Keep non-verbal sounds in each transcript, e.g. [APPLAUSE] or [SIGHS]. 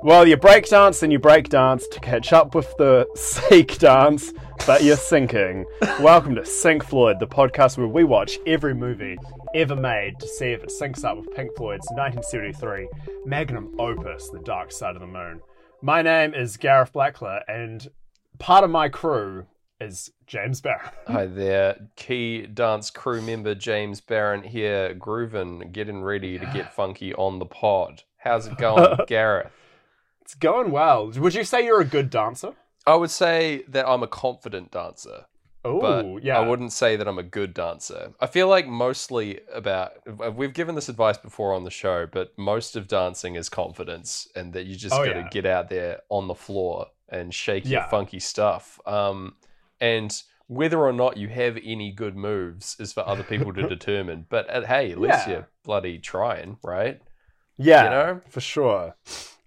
Well, you break dance and you break dance to catch up with the [LAUGHS] Seek dance, but you're sinking. Welcome to Sync Floyd, the podcast where we watch every movie ever made to see if it syncs up with Pink Floyd's 1973 magnum opus, The Dark Side of the Moon. My name is Gareth Blackler, and part of my crew is James Barron. [LAUGHS] Hi there, key dance crew member James Barron here, grooving, getting ready to get funky on the pod. How's it going, [LAUGHS] Gareth? It's going well. Would you say you're a good dancer? I would say that I'm a confident dancer, Oh, yeah. I wouldn't say that I'm a good dancer. I feel like mostly about we've given this advice before on the show, but most of dancing is confidence, and that you just Oh, got to yeah. get out there on the floor and shake your funky stuff. Um, and whether or not you have any good moves is for other people to [LAUGHS] determine. But uh, hey, at least Yeah. you're bloody trying, right? Yeah, You know? for sure.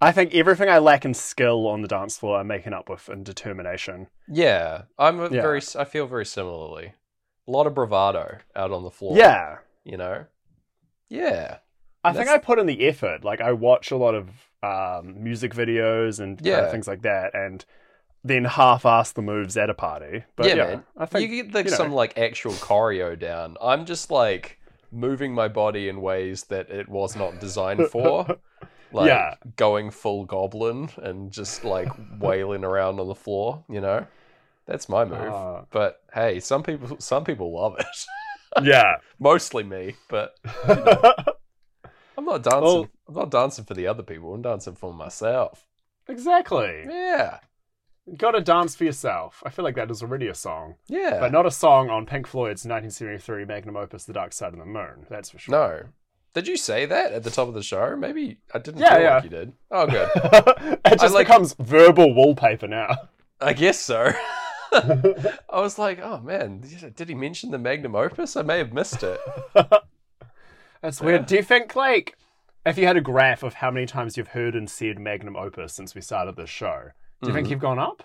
I think everything I lack in skill on the dance floor, I'm making up with in determination. Yeah, I'm a Yeah. very. I feel very similarly. A lot of bravado out on the floor. Yeah, you know. Yeah, I think I put in the effort. Like I watch a lot of um, music videos and kind of Yeah. things like that, and then half-ass the moves at a party. But yeah, yeah. I think you get like you know. some like actual choreo down. I'm just like moving my body in ways that it was not designed for. [LAUGHS] Like Yeah. going full goblin and just like [LAUGHS] wailing around on the floor, you know? That's my move. Ah. but hey, some people some people love it. [LAUGHS] yeah. Mostly me, but I'm not dancing Well- I'm not dancing for the other people. I'm dancing for myself. exactly. Yeah. Got to dance for yourself. I feel like that is already a song, Yeah. but not a song on Pink Floyd's 1973 magnum opus, "The Dark Side of the Moon." That's for sure. No. Did you say that at the top of the show? Maybe I didn't Yeah, yeah. like you did. Oh, good. [LAUGHS] it just like- becomes verbal wallpaper now. I guess so. [LAUGHS] I was like, oh man, did he mention the magnum opus? I may have missed it. [LAUGHS] That's weird. Do you think, like, if you had a graph of how many times you've heard and said magnum opus since we started this show, do you think Mhm. you've gone up?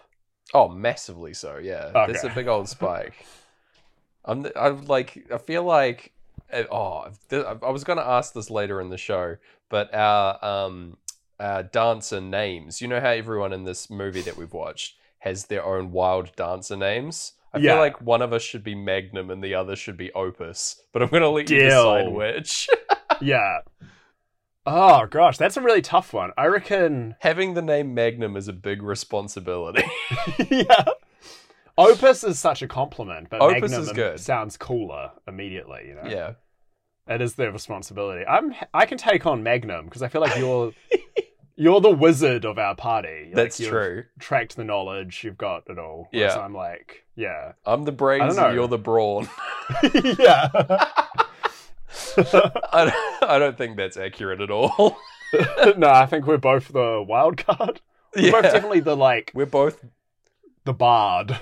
Oh, massively so. Yeah, Okay. there's a big old spike. [LAUGHS] I'm, I'm like, I feel like, uh, oh, th- I was going to ask this later in the show, but our um, our dancer names. You know how everyone in this movie that we've watched has their own wild dancer names. I Yeah. feel like one of us should be Magnum and the other should be Opus, but I'm going to let you Deal. decide which. [LAUGHS] yeah. Oh gosh, that's a really tough one. I reckon. Having the name Magnum is a big responsibility. [LAUGHS] yeah. Opus is such a compliment, but Opus magnum is good. sounds cooler immediately. You know, yeah. it is their responsibility. I'm. I can take on magnum because I feel like you're. [LAUGHS] You're the wizard of our party. Like, That's you've true. Tracked the knowledge, you've got it all. Yeah. I'm like, yeah, I'm the brains and you're the brawn. [LAUGHS] yeah. [LAUGHS] I don't, I don't think that's accurate at all. [LAUGHS] no, I think we're both the wild card. We're yeah. both definitely the like We're both, the bard.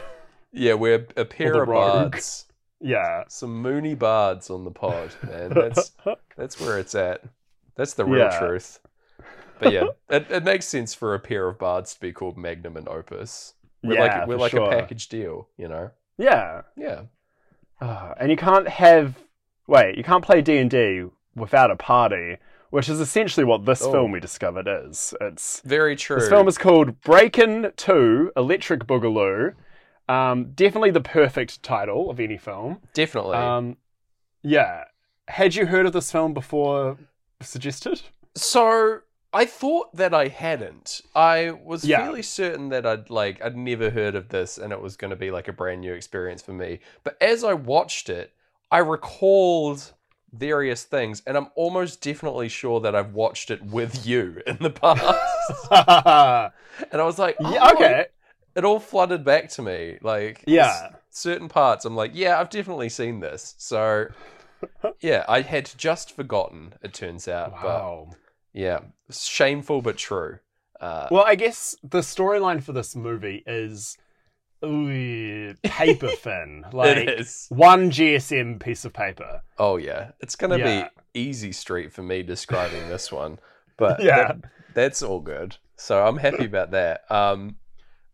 yeah, we're a pair of rogue. bards. Yeah. Some moony bards on the pod, man. That's [LAUGHS] that's where it's at. That's the real Yeah. truth. But yeah, it, it makes sense for a pair of bards to be called Magnum and Opus. We're Yeah, like we're like sure. a package deal, you know. Yeah. Yeah. Ah, and you can't have wait, you can't play D and D without a party, which is essentially what this Oh. film we discovered is. It's Very true. this film is called Breakin' Two: Electric Boogaloo. Um, definitely the perfect title of any film. Definitely. Um, yeah. Had you heard of this film before suggested? So I thought that I hadn't. I was Yeah. fairly certain that I'd like I'd never heard of this and it was going to be like a brand new experience for me. But as I watched it, I recalled various things and I'm almost definitely sure that I've watched it with you [LAUGHS] in the past. [LAUGHS] and I was like, oh, okay. It all flooded back to me. Like Yeah. certain parts I'm like, yeah, I've definitely seen this. So [LAUGHS] yeah, I had just forgotten, it turns out. But Wow. yeah, shameful but true. Uh, Well, I guess the storyline for this movie is ooh, paper [LAUGHS] thin. Like it is. one GSM piece of paper. Oh yeah, it's gonna Yeah. be easy street for me describing this one, but [LAUGHS] Yeah. that- that's all good. So I'm happy about that. Um,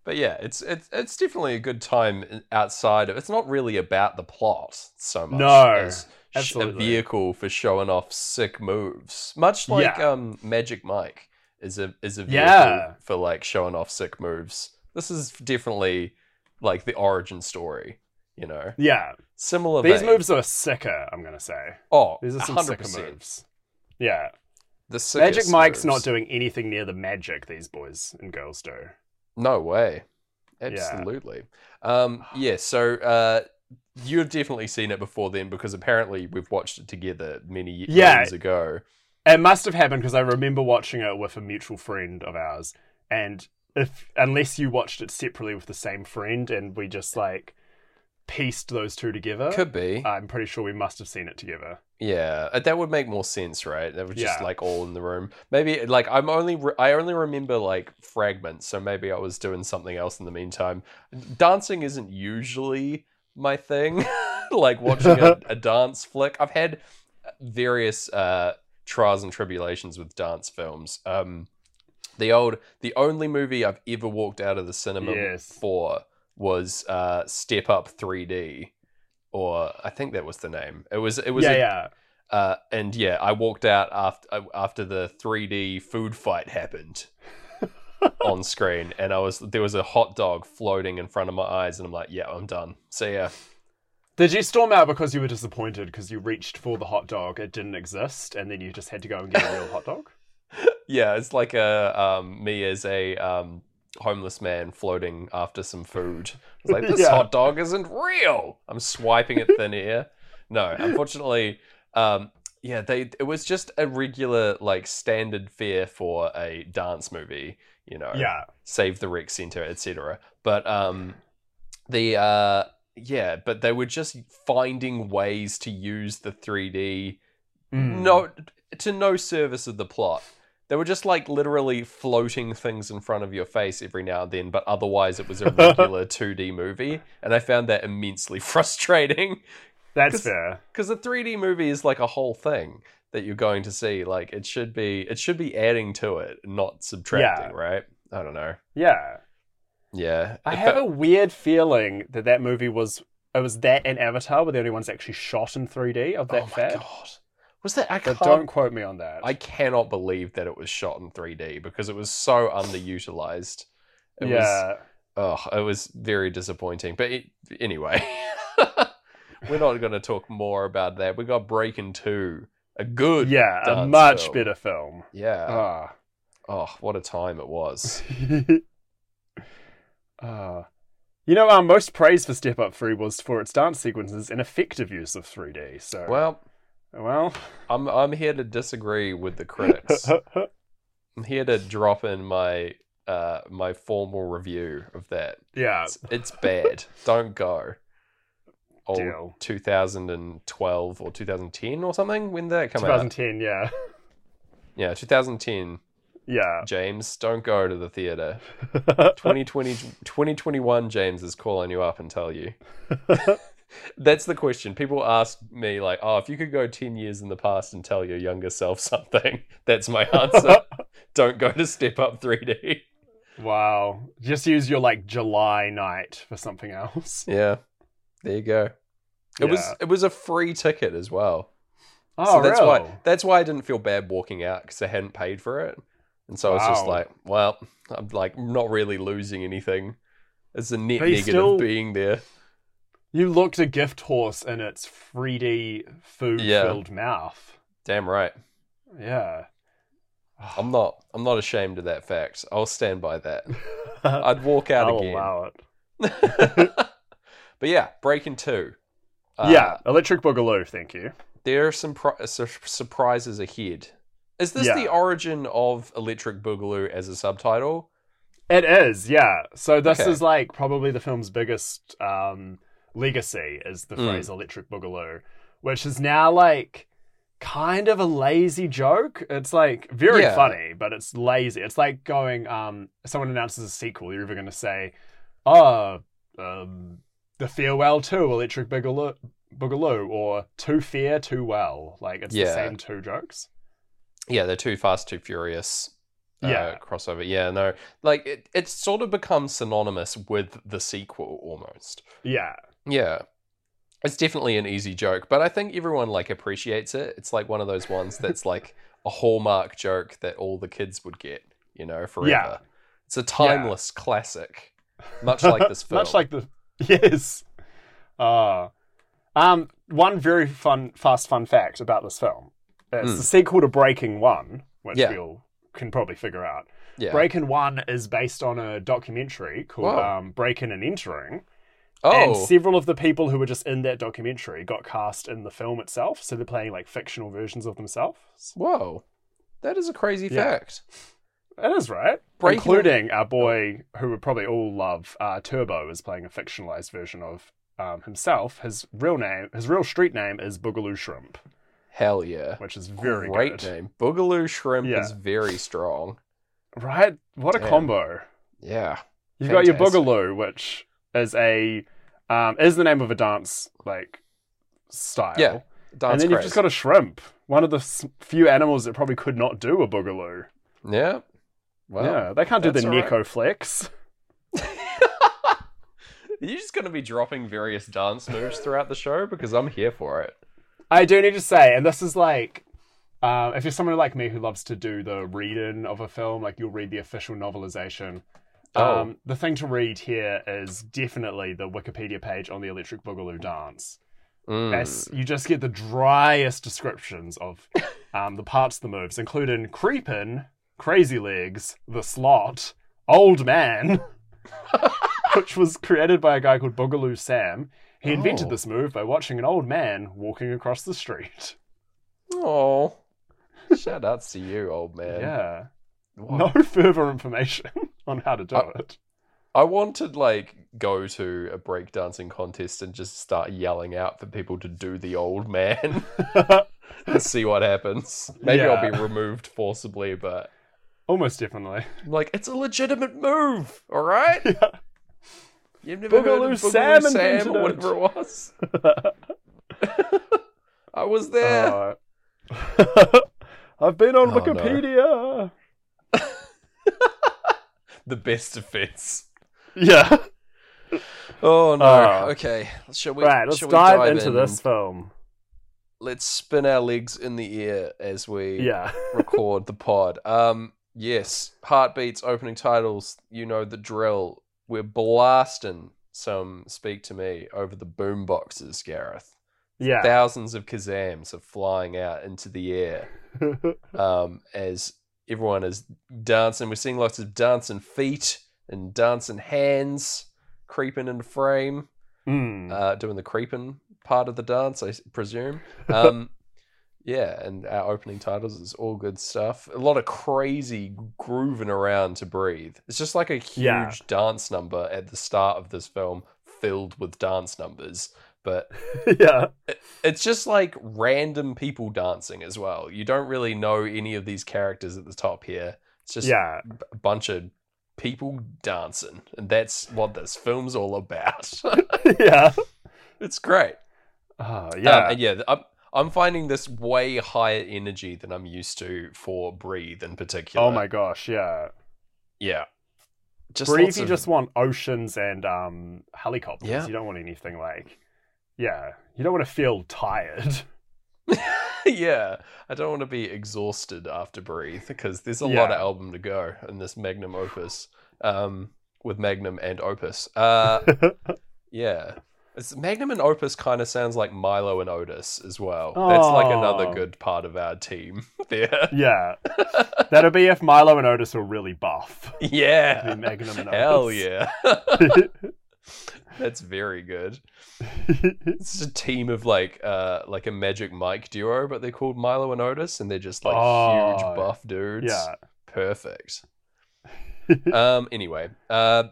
but yeah, it's it's it's definitely a good time outside of. It's not really about the plot so much. No, sh- a vehicle for showing off sick moves, much like Yeah. um Magic Mike is a is a vehicle Yeah. for like showing off sick moves. This is definitely like the origin story, you know. Yeah, Similar these vein. moves are sicker. I'm gonna say Oh, these are some 100%. sicker moves. Yeah, The Magic Mike's moves. not doing anything near the magic these boys and girls do. No way. Yeah. Absolutely. Um, [SIGHS] yeah, so uh, you've definitely seen it before then because apparently we've watched it together many ye- Yeah. years ago. It must have happened because I remember watching it with a mutual friend of ours, and if unless you watched it separately with the same friend, and we just like pieced those two together, Could be. I'm pretty sure we must have seen it together. yeah, that would make more sense, right? That was just Yeah. like all in the room. Maybe like I'm only re- I only remember like fragments, so maybe I was doing something else in the meantime. Dancing isn't usually my thing. [LAUGHS] like watching a, [LAUGHS] a dance flick. I've had various uh, trials and tribulations with dance films. Um, the old, the only movie I've ever walked out of the cinema Yes. for was uh, Step Up 3D, or I think that was the name. It was. It was. yeah, a, yeah. Uh, and yeah, I walked out after after the 3D food fight happened [LAUGHS] on screen, and I was there was a hot dog floating in front of my eyes, and I'm like, yeah, I'm done. See ya. Did you storm out because you were disappointed because you reached for the hot dog, it didn't exist, and then you just had to go and get a real hot dog? Yeah, it's like a um, me as a um, homeless man floating after some food. It's like this Yeah. hot dog isn't real. I'm swiping at thin air. No, unfortunately, um, yeah, they it was just a regular like standard fare for a dance movie. You know, Yeah. save the rec center, etc. But um, the uh, yeah, but they were just finding ways to use the 3D Mm. no to no service of the plot. They were just like literally floating things in front of your face every now and then, but otherwise it was a [LAUGHS] regular 2D movie, and I found that immensely [LAUGHS] frustrating That's 'Cause- fair. because a 3D movie is like a whole thing that you're going to see. Like it should be, it should be adding to it, not subtracting, Yeah. right? I don't know. Yeah. Yeah, I have a weird feeling that that movie was it was that and Avatar were the only ones actually shot in 3D of that oh my fad. god, was that? I But can't don't quote me on that. I cannot believe that it was shot in 3D because it was so underutilized. It was, yeah. oh, it was very disappointing. But it, anyway, [LAUGHS] we're not going to talk more about that. We got Breaking Two, a good, yeah, a much film. better film. yeah. Ah. Oh, what a time it was. [LAUGHS] Ah. You know, our most praise for Step Up 3 was for its dance sequences and effective use of 3D. So, Well, well. I'm I'm here to disagree with the critics. [LAUGHS] I'm here to drop in my uh my formal review of that. yeah. It's, it's bad. Don't go. Old Deal. 2012 or 2010 or something. When did that come out? 2010, yeah. Yeah, 2010. Yeah. James, don't go to the theater. [LAUGHS] 2020, 2021, James is calling you up and tell you. [LAUGHS] That's the question. People ask me, like, oh, if you could go 10 years in the past and tell your younger self something, [LAUGHS] that's my answer. [LAUGHS] don't go to Step Up 3D. wow. Just use your, like, July night for something else. Yeah, there you go. It was it was a free ticket as well. Oh, so that's real? why that's why I didn't feel bad walking out because I hadn't paid for it, and so I was just like, well, I'm like not really losing anything. It's a net negative still- being there. You looked a gift horse in its 3D food filled mouth. Damn right. Yeah. I'm not. I'm not ashamed of that fact. I'll stand by that. [LAUGHS] I'd walk out I'll again. allow it. [LAUGHS] but yeah, Breaking Two. Uh, yeah, Electric Boogaloo, thank you. there are some pri- sur- surprises ahead. Is this Yeah. the origin of Electric Boogaloo as a subtitle? It is, yeah. So this Okay. is like probably the film's biggest um, legacy is the Mm. phrase "electric boogaloo," which is now like kind of a lazy joke. It's like very Yeah. funny, but it's lazy. It's like going, um, someone announces a sequel, you're either going to say, "Oh, um, the farewell to Electric Boogaloo." Boogaloo or too fair too well like it's the same two jokes Yeah, they're too fast, too furious. Uh, Yeah. crossover. Yeah, no, like it, it's sort of become synonymous with the sequel almost. yeah Yeah, it's definitely an easy joke, but I think everyone like appreciates it. It's like one of those ones [LAUGHS] that's like a hallmark joke that all the kids would get. you know, forever. It's a timeless classic, [LAUGHS] much like this film. Much like the [LAUGHS] yes. Uh, um, one very fun, fast fun fact about this film: it's Hmm. the sequel to Breaking One, which Yeah. we all can probably figure out. yeah. Breaking One is based on a documentary called um, Breaking and Entering, oh, and several of the people who were just in that documentary got cast in the film itself, so they're playing like fictional versions of themselves. whoa, that is a crazy Yeah. fact. It is right, Breaking including our boy who would probably all love, uh, Turbo, is playing a fictionalized version of um, himself. His real name, his real street name is Boogaloo Shrimp, Hell yeah. which is very Great good. name. Boogaloo Shrimp Yeah. is very strong. Right? What a Damn. combo! Yeah. You've got your Boogaloo, which is a um, is the name of a dance like style. Yeah, Dance and then you've just got a shrimp, one of the few animals that probably could not do a boogaloo. Yeah. Well, yeah, they can't do the right. Neck-o-flex. [LAUGHS] You're just going to be dropping various dance moves throughout the show because I'm here for it. I do need to say, and this is like, um, if you're someone like me who loves to do the read-in of a film, like you'll read the official novelization. Oh. Um, the thing to read here is definitely the Wikipedia page on the Electric Boogaloo dance. Mm. As you just get the driest descriptions of [LAUGHS] um, the parts of the moves, including creepin', crazy legs, the slot, old man, [LAUGHS] which was created by a guy called Boogaloo Sam. He invented Oh. this move by watching an old man walking across the street. Oh. [LAUGHS] Shout outs to you, old man. yeah. Wow. No further information on how to do Uh, it. I want to like go to a breakdancing contest and just start yelling out for people to do the old man [LAUGHS] and see what happens. Maybe I'll be removed forcibly, but Almost definitely. Like it's a legitimate move, all right? [LAUGHS] Yeah. You've never heard Boogaloo of Boogaloo Sam Sam, or whatever it was. [LAUGHS] I was there. Uh, I've been on Oh, no. The best defense. Yeah. Oh no. Uh, okay. Shall we? right, let's shall we dive, into in this film. Let's spin our legs in the air as we Yeah. [LAUGHS] record the pod. Um, yes, heartbeats, opening titles. You know the drill. We're blasting some "Speak to Me" over the boom boxes, Gareth. Yeah. Thousands of kazams are flying out into the air [LAUGHS] um, as everyone is dancing. We're seeing lots of dancing feet and dancing hands creeping into frame Mm. uh, doing the creeping part of the dance, I presume. [LAUGHS] Um, yeah, and our opening titles is all good stuff. A lot of crazy grooving around to breathe. It's just like a huge Yeah. dance number at the start of this film, filled with dance numbers. But [LAUGHS] yeah. it's just like random people dancing as well. You don't really know any of these characters at the top here. It's just Yeah. a bunch of people dancing, and that's what this film's all about. [LAUGHS] [LAUGHS] yeah. it's great. Oh, Um, yeah. and yeah, I'm I'm finding this way higher energy than I'm used to for Breathe in particular. oh my gosh. Yeah. yeah. Just Breathe, you of- just want oceans and um, helicopters. Yeah. You don't want anything like. Yeah. You don't want to feel tired. [LAUGHS] yeah. I don't want to be exhausted after Breathe because there's a Yeah. lot of album to go in this magnum opus. Um, with Magnum and Opus. Uh, [LAUGHS] yeah. It's, Magnum and Opus kind of sounds like Milo and Otis as well. That's like another good part of our team [LAUGHS] there. yeah. That'll be if Milo and Otis were really buff. yeah. Magnum and Hell yeah. That's very good. [LAUGHS] It's a team of like uh like a Magic Mike duo, but they're called Milo and Otis, and they're just like Oh, huge buff dudes. yeah. Perfect. [LAUGHS] um anyway, uh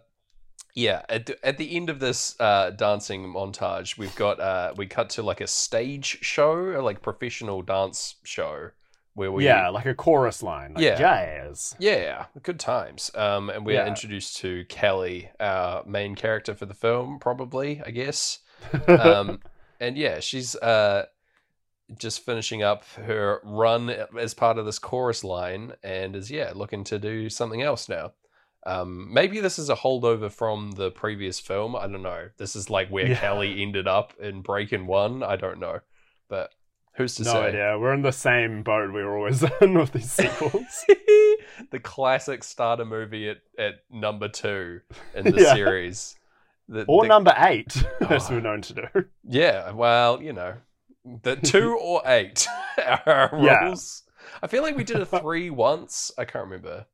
yeah, at the, at the end of this uh, dancing montage, we've got uh, we cut to like a stage show, a like professional dance show, where we yeah, like a chorus line. Like Yeah. jazz. yeah, good times. Um, and we're Yeah. introduced to Kelly, our main character for the film, probably, I guess. [LAUGHS] Um, and yeah, she's uh, just finishing up her run as part of this chorus line, and is yeah looking to do something else now. Um, maybe this is a holdover from the previous film. I don't know. This is like where Yeah. Kelly ended up in Breaking One. I don't know, but Who's to no say? idea. We're in the same boat we were always [LAUGHS] in with these sequels. [LAUGHS] the classic starter movie at, at number two in the [LAUGHS] Yeah. series. The- or the- number eight, as Oh. we're known to do. Yeah, well, you know, the two or eight are our Yeah. rules. I feel like we did a three once. I can't remember.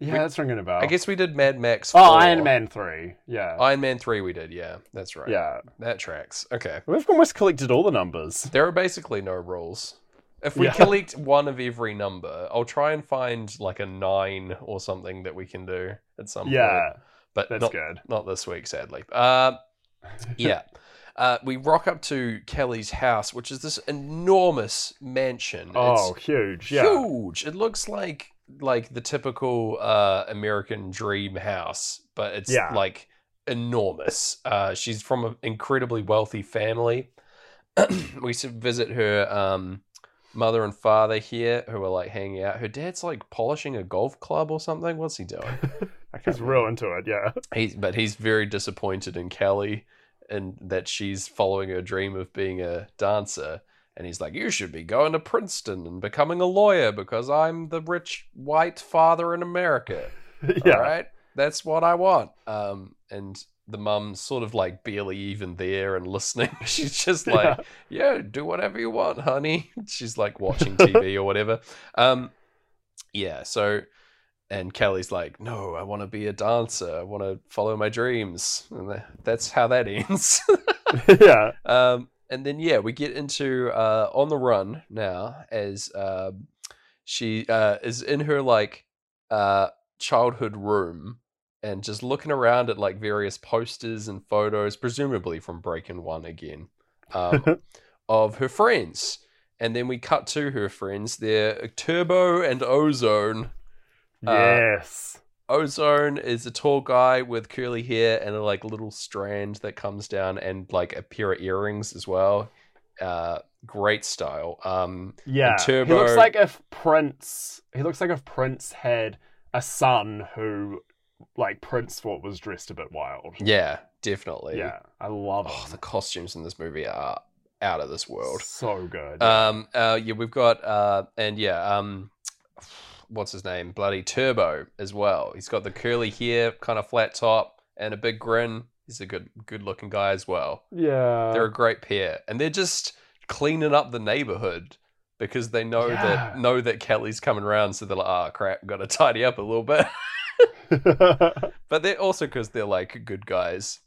Yeah, We- that's ringing a bell. I guess we did Mad Max. Oh, 4. Iron Man 3. Yeah. Iron Man three. We did. Yeah, that's right. Yeah. that tracks. Okay, We've almost collected all the numbers. there are basically no rules. If we Yeah. [LAUGHS] collect one of every number, I'll try and find like a nine or something that we can do at some point. Yeah, but that's not good. not this week, sadly. Uh, yeah. [LAUGHS] Uh, we rock up to Kelly's house, which is this enormous mansion. Oh, it's huge. Yeah. huge. It looks like like the typical uh, American dream house, but it's Yeah. like enormous. Uh, she's from an incredibly wealthy family. [CLEARS THROAT] we s- visit her um, mother and father here, who are like hanging out. Her dad's like polishing a golf club or something. What's he doing? [LAUGHS] I He's real into it. Yeah. He's but he's very disappointed in Kelly and that she's following her dream of being a dancer. And he's like, You should be going to Princeton and becoming a lawyer because I'm the rich white father in America. [LAUGHS] yeah. All right. That's what I want. Um and the mum's sort of like barely even there and listening. [LAUGHS] She's just like, yeah, do whatever you want, honey. [LAUGHS] She's like watching TV or whatever. Um, yeah. So, and Kelly's like, no, I want to be a dancer. I want to follow my dreams, and that's how that ends. yeah. um, and then yeah, we get into uh, on the run now as um, she uh, is in her like uh, childhood room and just looking around at like various posters and photos, presumably from Breaking One again, um, [LAUGHS] of her friends. And then we cut to her friends. They're Turbo and Ozone. Uh, yes. Ozone is a tall guy with curly hair and a like little strand that comes down and like a pair of earrings as well. Uh, great style. Um, Yeah. Turbo- He looks like if Prince. He looks like if Prince had a son who, like Prince thought was dressed a bit wild. yeah, definitely. Yeah. I love Oh, him. the costumes in this movie are out of this world. So good. Um, uh, yeah, we've got uh, and yeah, um, what's his name? Bloody Turbo as well. He's got the curly hair, kind of flat top, and a big grin. He's a good, good-looking guy as well. yeah. They're a great pair, and they're just cleaning up the neighborhood because they know Yeah. that know that Kelly's coming around. So they're like, "Ah, crap, got to [LAUGHS] tidy up a little bit." [LAUGHS] but they're also because they're like good guys,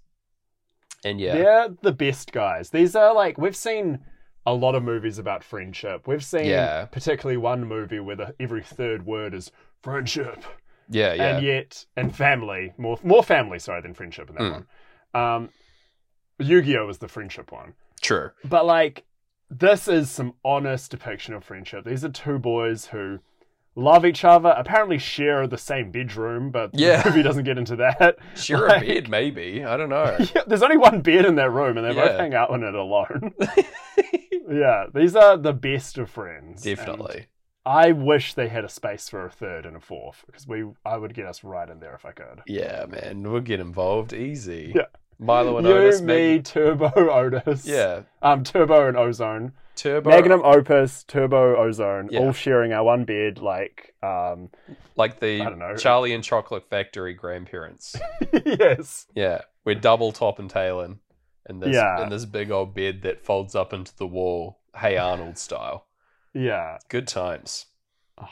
and yeah, They're the best guys. These are like we've seen a lot of movies about friendship. We've seen Yeah. particularly one movie where the, every third word is friendship, yeah, yeah, and yet and family more more family sorry than friendship in that Mm. one. Um, Yu-Gi-Oh was the friendship one, true. but like this is some honest depiction of friendship. These are two boys who love each other. Apparently share the same bedroom, but Yeah. the movie doesn't get into that. [LAUGHS] Share Like- a bed, maybe. I don't know. [LAUGHS] Yeah, there's only one bed in that room, and they both hang out in it alone. [LAUGHS] yeah, these are the best of friends. Definitely. I wish they had a space for a third and a fourth because we, I would get us right in there if I could. Yeah, man, we'll get involved easy. Yeah. Milo and you, Otis. me, Mag- Turbo, Otis. yeah, Um, Turbo and Ozone. Turbo. Magnum Opus, Turbo, Ozone, Yeah. all sharing our one bed. Like, um, like the I don't know. Charlie and Chocolate Factory grandparents. [LAUGHS] yes, yeah, we're double top and tailing in this Yeah. in this big old bed that folds up into the wall, Hey Arnold style. yeah. Good times. [SIGHS]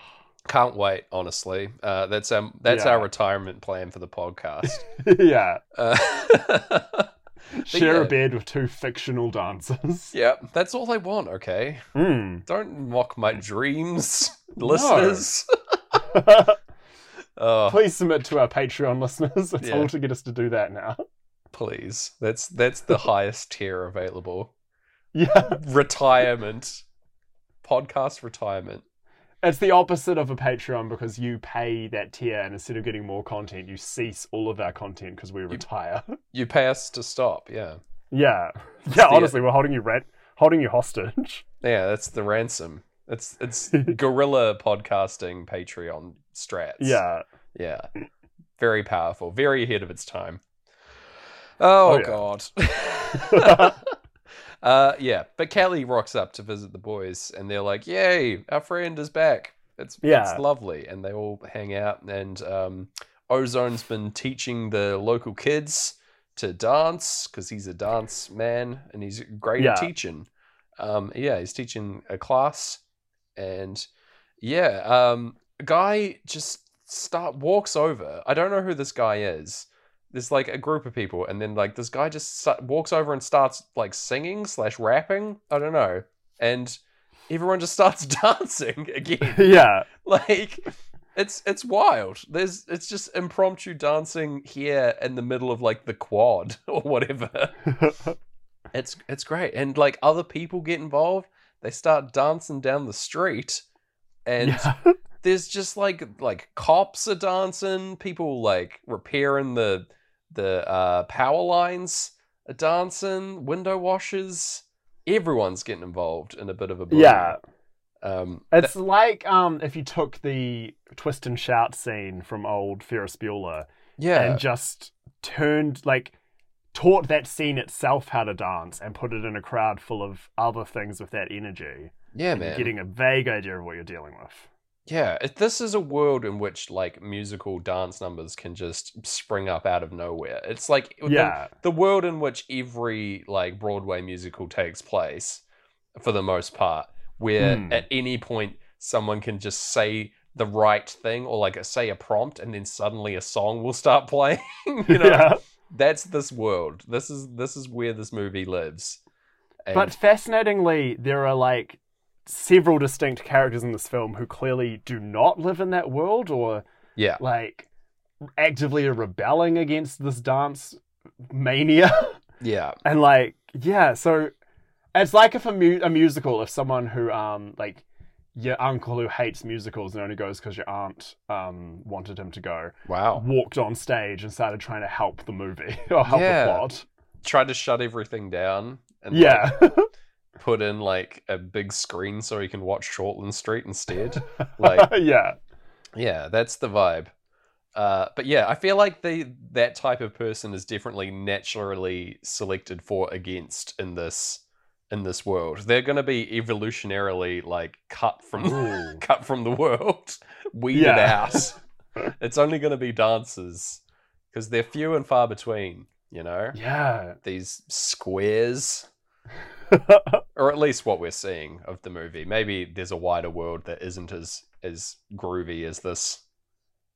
Can't wait, honestly. Uh, that's um, that's Yeah. our retirement plan for the podcast. [LAUGHS] yeah. Uh, [LAUGHS] [LAUGHS] Share yeah. a bed with two fictional dancers. yeah, that's all I want. Okay, Mm. don't mock my dreams, listeners. oh, Please submit to our Patreon listeners. It's Yeah. all to get us to do that now. Please. That's that's the highest tier available. [LAUGHS] Yeah. Retirement, podcast retirement. It's the opposite of a Patreon because you pay that tier and instead of getting more content, you cease all of our content because we retire. [LAUGHS] You pay us to stop. Yeah, yeah. [LAUGHS] Yeah, honestly, we're holding you rent holding you hostage. yeah. That's the ransom. It's it's guerrilla podcasting Patreon strats. Yeah. Yeah. Very powerful. Very ahead of its time. Oh, Oh, yeah. God. [LAUGHS] [LAUGHS] Uh, yeah, but Kelly rocks up to visit the boys, and they're like, "Yay, our friend is back! It's Yeah. it's lovely." And they all hang out, and um, Ozone's been teaching the local kids to dance because he's a dance man and he's great Yeah. at teaching. Um, yeah, he's teaching a class, and yeah, um, a guy just start walks over. I don't know who this guy is. There's like a group of people, and then like this guy just walks over and starts like singing slash rapping. I don't know, and everyone just [LAUGHS] starts [LAUGHS] dancing again. [LAUGHS] yeah. like it's it's wild. There's it's just impromptu dancing here in the middle of like the quad or whatever. It's it's great, and like other people get involved. They start dancing down the street, and yeah. there's just like like cops are dancing, people like repairing the the uh, power lines are dancing, window washers. Everyone's getting involved in a bit of a. Yeah. Um, It's like um if you took the twist and shout scene from old Ferris Bueller yeah, and just turned like taught that scene itself how to dance and put it in a crowd full of other things with that energy. yeah, man. getting a vague idea of what you're dealing with. Yeah, it, this is a world in which like musical dance numbers can just spring up out of nowhere. It's like the- Yeah. the, world in which every like Broadway musical takes place, for the most part, where Hmm. at any point someone can just say the right thing or like say a prompt and then suddenly a song will start [LAUGHS] playing. you [LAUGHS] know, yeah. that's this world. This is this is where this movie lives. And But fascinatingly, there are like several distinct characters in this film who clearly do not live in that world or yeah, like actively are rebelling against this dance mania. [LAUGHS] yeah, and like, yeah, so it's like if a, mu- a musical, if someone who, um, like, your uncle who hates musicals and only goes because your aunt um, wanted him to go, wow. walked on stage and started trying to help the movie [LAUGHS] or help Yeah. the plot. Tried to shut everything down. And like, Yeah. [LAUGHS] put in like a big screen so you can watch Shortland Street instead. [LAUGHS] Like, yeah. yeah, that's the vibe. Uh, but yeah, I feel like the that type of person is definitely naturally selected for against in this in this world. They're going to be evolutionarily like cut from [LAUGHS] cut from the world, [LAUGHS] weeded Yeah. out. It's only going to be dancers because they're few and far between. You know, Yeah. these squares [LAUGHS] or at least what we're seeing of the movie. Maybe there's a wider world that isn't as as groovy as this.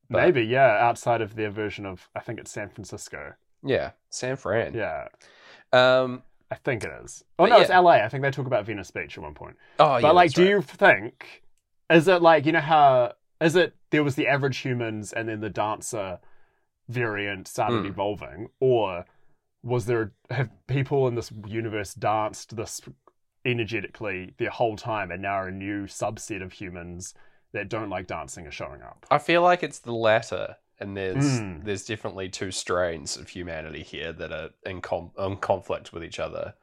But- Maybe, yeah, outside of their version of, I think it's San Francisco. Yeah, San Fran. Yeah. Um. I think it is. Oh, But no, it's. LA. I think they talk about Venice Beach at one point. Oh, yeah. but, like, do right. you think, is it like, you know how, is it, there was the average humans and then the dancer variant started Hmm. evolving? Or was there, have people in this universe danced this energetically their whole time and now a new subset of humans that don't like dancing are showing up? I feel like it's the latter, and there's Mm. there's definitely two strains of humanity here that are in, com- in conflict with each other.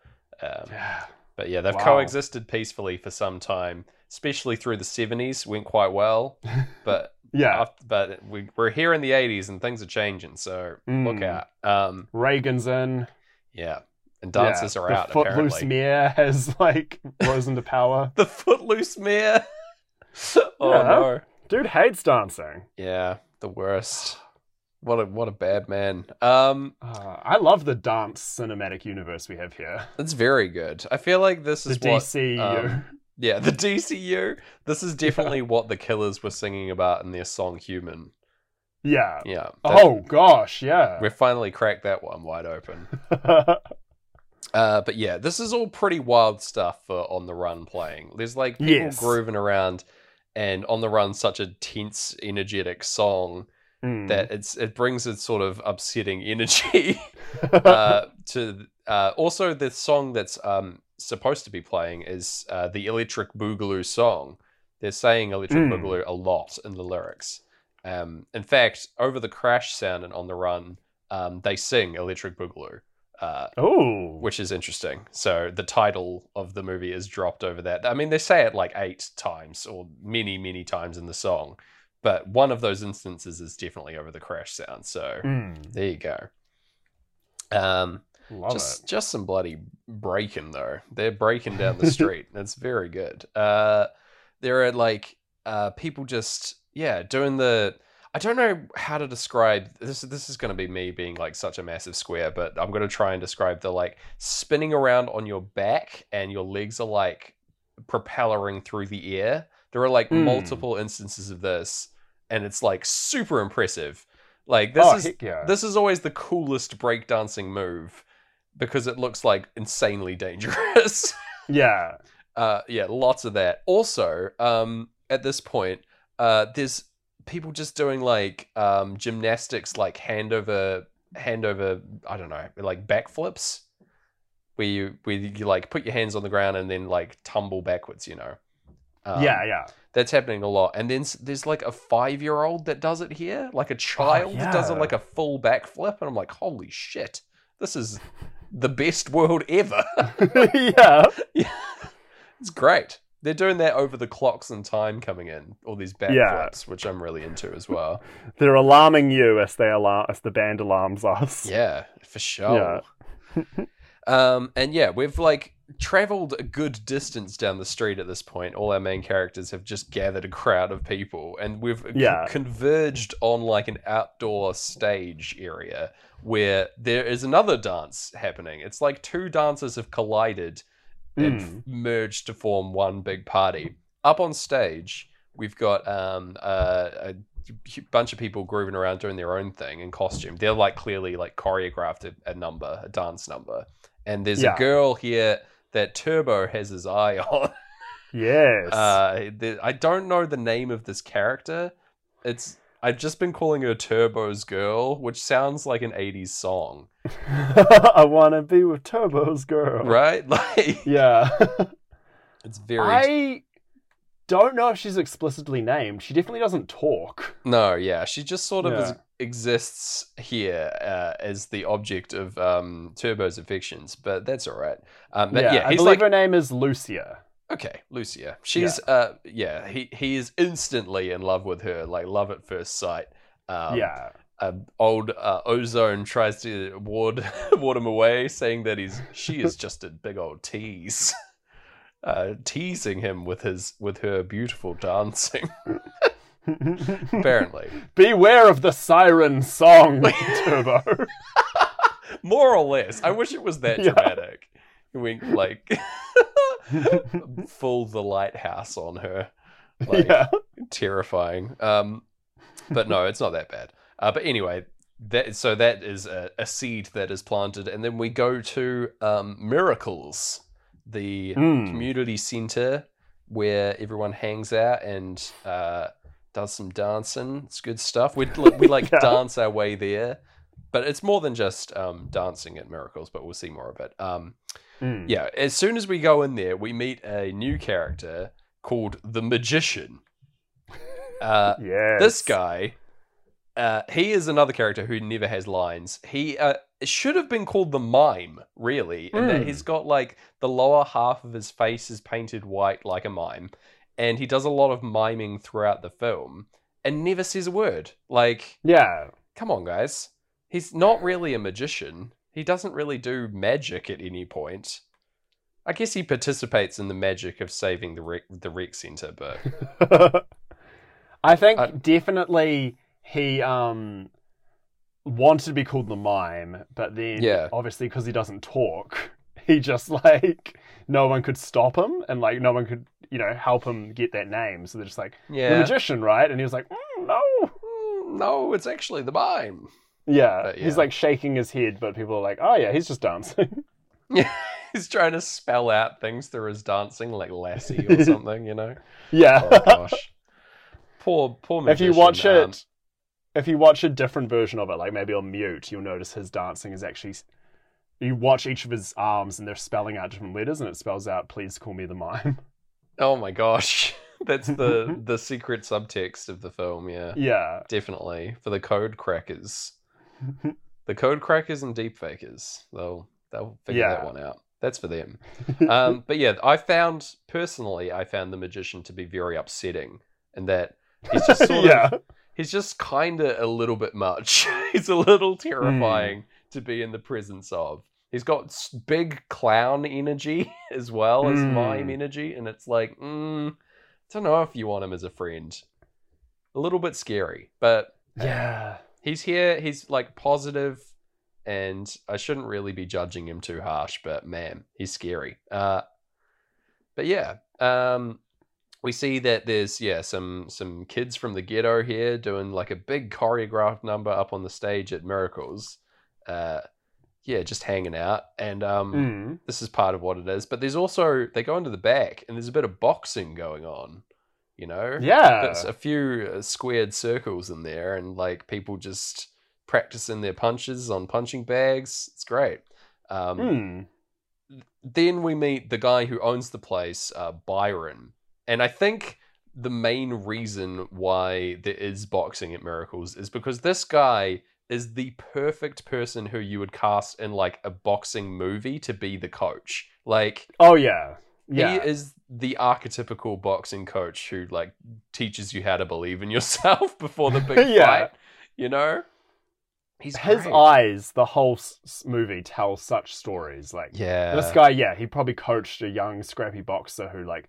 Um, Yeah. But yeah, they've Wow. coexisted peacefully for some time, especially through the '70s. Went quite well, [LAUGHS] but Yeah. Af- but we, we're here in the 80s and things are changing, so look Mm. out. Um, Reagan's in. yeah, and dancers Yeah, are the out Footloose apparently. mayor [LAUGHS] has like risen to power. [LAUGHS] The footloose mayor. oh Yeah. no! Dude hates dancing. Yeah, the worst. What a what a bad man. Um, Uh, I love the dance cinematic universe we have here. it's very good. I feel like this The is what. DCU. um, yeah, the DCU. This is [LAUGHS] definitely what the Killers were singing about in their song "Human." yeah. Yeah. that- Oh gosh, yeah. We've finally cracked that one wide open. [LAUGHS] Uh, but yeah, this is all pretty wild stuff for On the Run playing. There's like people Yes. grooving around, and On the Run such a tense, energetic song Mm. that it's it brings its sort of upsetting [LAUGHS] energy [LAUGHS] uh, to. Uh, also, the song that's um, supposed to be playing is uh, the Electric Boogaloo song. They're saying Electric Mm. Boogaloo a lot in the lyrics. Um, in fact, over the crash sound and On the Run, um, they sing Electric Boogaloo. Uh, oh, which is interesting. So the title of the movie is dropped over that. I mean, they say it like eight times or many, many times in the song, but one of those instances is definitely over the crash sound. So Mm. there you go. Um, Love just it. just some bloody breaking though. They're breaking down the [LAUGHS] street. That's very good. Uh, there are like uh people just yeah doing the. I don't know how to describe this. This is going to be me being like such a massive square, but I'm going to try and describe the like spinning around on your back and your legs are like propellering through the air. There are like Hmm. multiple instances of this, and it's like super impressive. Like this oh, is yeah. this is always the coolest breakdancing move because it looks like insanely dangerous. [LAUGHS] yeah. uh, yeah, lots of that. Also, um, at this point, uh, there's people just doing like um, gymnastics, like hand over hand over. I don't know, like backflips, where you where you like put your hands on the ground and then like tumble backwards. You know. Um, yeah, yeah. that's happening a lot. And then s- there's like a five year old that does it here, like a child that does it Oh, like a full backflip, and I'm like, holy shit, this is the best world ever. [LAUGHS] [LAUGHS] yeah. [LAUGHS] it's great. They're doing that over the clocks and time coming in, all these backflips, Yeah. which I'm really into as well. They're alarming you as they alarm as the band alarms us. Yeah, for sure. Um, and yeah, we've like traveled a good distance down the street at this point. All our main characters have just gathered a crowd of people, and we've Yeah. converged on like an outdoor stage area where there is another dance happening. It's like two dancers have collided and Mm. f- merged to form one big party. Up on stage, we've got um, a, a bunch of people grooving around doing their own thing in costume. They're like clearly like choreographed a, a number, a dance number. And there's Yeah. a girl here that Turbo has his eye [LAUGHS] on. Yes. Uh, the, I don't know the name of this character. It's I've just been calling her Turbo's girl, which sounds like an '80s song, [LAUGHS] [LAUGHS] I want to be with Turbo's girl. right? Like Yeah. it's very I don't know if she's explicitly named. She definitely doesn't talk. No, yeah, she just sort of is, Yeah. Exists here uh, as the object of um, Turbo's affections, but that's all right. Um, but yeah, yeah, I he's believe like her name is Lucia. okay, Lucia. She's uh, yeah, he he is instantly in love with her, like love at first sight. Um, yeah. uh, old uh, Ozone tries to ward [LAUGHS] ward him away, saying that he's she is [LAUGHS] just a big old tease. [LAUGHS] Uh, teasing him with his with her beautiful dancing. Apparently, [LAUGHS] Beware of the siren song, [LAUGHS] Turbo. more or less. I wish it was that Yeah. dramatic. Wink like [LAUGHS] full the lighthouse on her, like yeah. terrifying. Um, but no, it's not that bad. Uh, but anyway, that so that is a, a seed that is planted, and then we go to um, Miracles, the Mm. community center where everyone hangs out and uh, does some dancing. It's good stuff. We we like [LAUGHS] Yeah. dance our way there, but it's more than just um, dancing at Miracles. But we'll see more of it. Um, Mm. yeah, as soon as we go in there, we meet a new character called the Magician. Uh, [LAUGHS] Yes. this guy, uh, he is another character who never has lines. He uh, should have been called the Mime, really, in that Mm. he's got like the lower half of his face is painted white like a mime, and he does a lot of miming throughout the film and never says a word. Like, Yeah. come on, guys. He's not really a magician. He doesn't really do magic at any point. I guess he participates in the magic of saving the rec, the rec center, but [LAUGHS] I think I- definitely he um wanted to be called the mime, but then Yeah. obviously because he doesn't talk, [LAUGHS] he just like no one could stop him and like no one could you know help him get that name. So they're just like yeah. the magician, right? And he was like, mm, no. Mm, no, it's actually the mime. Yeah, yeah. he's like shaking his head, but people are like, oh yeah, he's just dancing. [LAUGHS] Yeah, [LAUGHS] he's trying to spell out things through his dancing, like Lassie or [LAUGHS] something, you know. yeah. Oh gosh, poor poor magician. if you watch it, um, if you watch a different version of it, like maybe on mute, you'll notice his dancing is actually. You watch each of his arms, and they're spelling out different letters, and it spells out "Please call me the mime." [LAUGHS] oh my gosh, [LAUGHS] that's the [LAUGHS] the secret subtext of the film. Yeah, yeah, definitely for the code crackers, the code crackers and deep fakers. They'll they'll figure that one out. That's for them. um, but yeah, I found personally, I found the magician to be very upsetting, and that he's just sort yeah, of he's just kind of a little bit much. he's a little terrifying to be in the presence of. He's got big clown energy [LAUGHS] as well as Mm. mime energy, and it's like, mm, I don't know if you want him as a friend. A little bit scary, but Yeah. he's here. He's like positive, and I shouldn't really be judging him too harsh. But man, he's scary. Uh, but yeah, um, we see that there's yeah some some kids from the ghetto here doing like a big choreographed number up on the stage at Miracles. Uh, yeah, just hanging out, and um, Mm. this is part of what it is. But there's also they go into the back, and there's a bit of boxing going on. You know, Yeah. there's a few uh, squared circles in there, and like people just practicing their punches on punching bags. It's great. Um, Mm. Then we meet the guy who owns the place, uh, Byron, and I think the main reason why there is boxing at Miracles is because this guy is the perfect person who you would cast in like a boxing movie to be the coach. Like Oh yeah. Yeah. he is the archetypical boxing coach who like teaches you how to believe in yourself [LAUGHS] before the big [LAUGHS] Yeah. fight. You know, he's His great. eyes, the whole s- movie tells such stories. Like Yeah, this guy, yeah, he probably coached a young scrappy boxer who like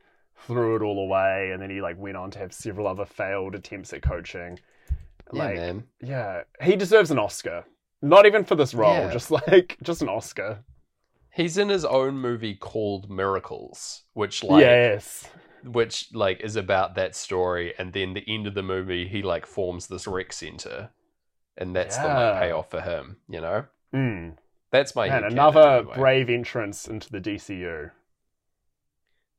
threw it all away, and then he like went on to have several other failed attempts at coaching. Yeah, Like, man. yeah, he deserves an Oscar. Not even for this role, Yeah. just like [LAUGHS] just an Oscar. He's in his own movie called Miracles, which like yes. which like is about that story, and then the end of the movie, he like forms this rec center, and that's the Yeah. like, payoff for him. You know, Mm. that's my And headcanon another anyway. brave entrance into the DCU.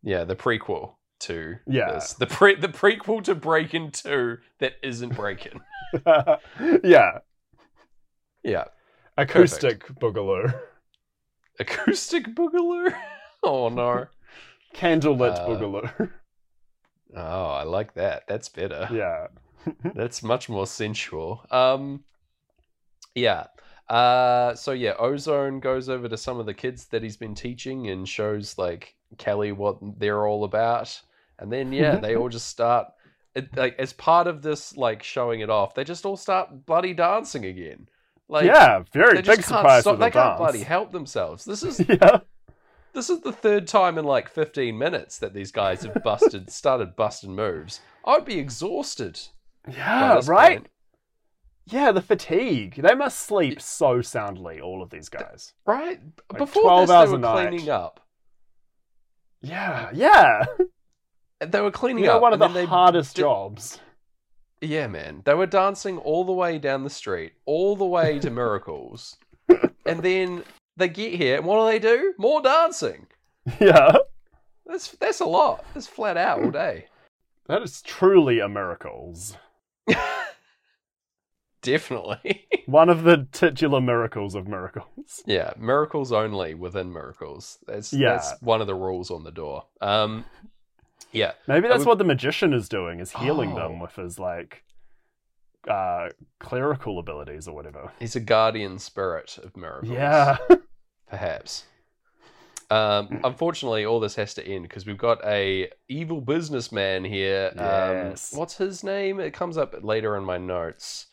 Yeah, the prequel to Yeah. this. The pre the prequel to Breaking Two that isn't Breaking. [LAUGHS] yeah, yeah. acoustic boogaloo, Acoustic Boogaloo? [LAUGHS] Oh no. [LAUGHS] candlelit Uh, boogaloo. Oh, I like that. That's better. yeah. That's much more sensual. Um Yeah. Uh so yeah, Ozone goes over to some of the kids that he's been teaching and shows like Kelly what they're all about. And then yeah, they all just start it, like as part of this like showing it off, they just all start bloody dancing again. Like yeah, very they big can't surprise stop. for the They can't dance. bloody help themselves. This is [LAUGHS] yeah. this is the third time in like 15 minutes that these guys have busted [LAUGHS] started busting moves. I'd be exhausted. Yeah, right? point. Yeah, the fatigue. They must sleep so soundly, all of these guys. Right? Like Before 12 this, hours they were night. cleaning up. Yeah, yeah. [LAUGHS] They were cleaning You know, up. one of the hardest did- jobs. Yeah, man. They were dancing all the way down the street, all the way to [LAUGHS] Miracles. and then they get here, and what do they do? More dancing. Yeah. That's that's a lot. That's flat out all day. [CLEARS THROAT] That is truly a miracles. [LAUGHS] Definitely. [LAUGHS] One of the titular miracles of miracles. Yeah, miracles only within miracles. That's Yeah. that's one of the rules on the door. Um, yeah, Maybe that's would- what the magician is doing, is healing them Oh. with his like uh clerical abilities or whatever. he's a guardian spirit of miracles. Yeah. [LAUGHS] perhaps. Um, [CLEARS THROAT] unfortunately, all this has to end because we've got a evil businessman here. Yes. Um, what's his name? It comes up later in my notes.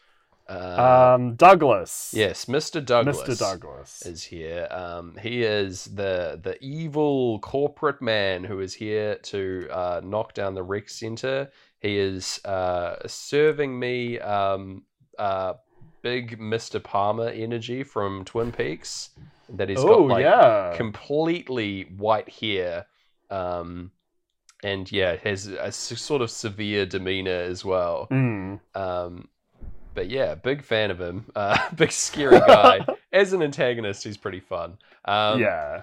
Uh, um Douglas. yes, Mr. Douglas. Mr. Douglas. is here. Um, he is the the evil corporate man who is here to uh, knock down the rec center. He is uh, serving me um, uh, big Mr. Palmer energy from Twin Peaks. That he's got oh like yeah. completely white hair. Um, and yeah, has a sort of severe demeanor as well. Mm. Um, but yeah, big fan of him. [LAUGHS] Uh, big scary guy. [LAUGHS] As an antagonist, he's pretty fun. Um, yeah.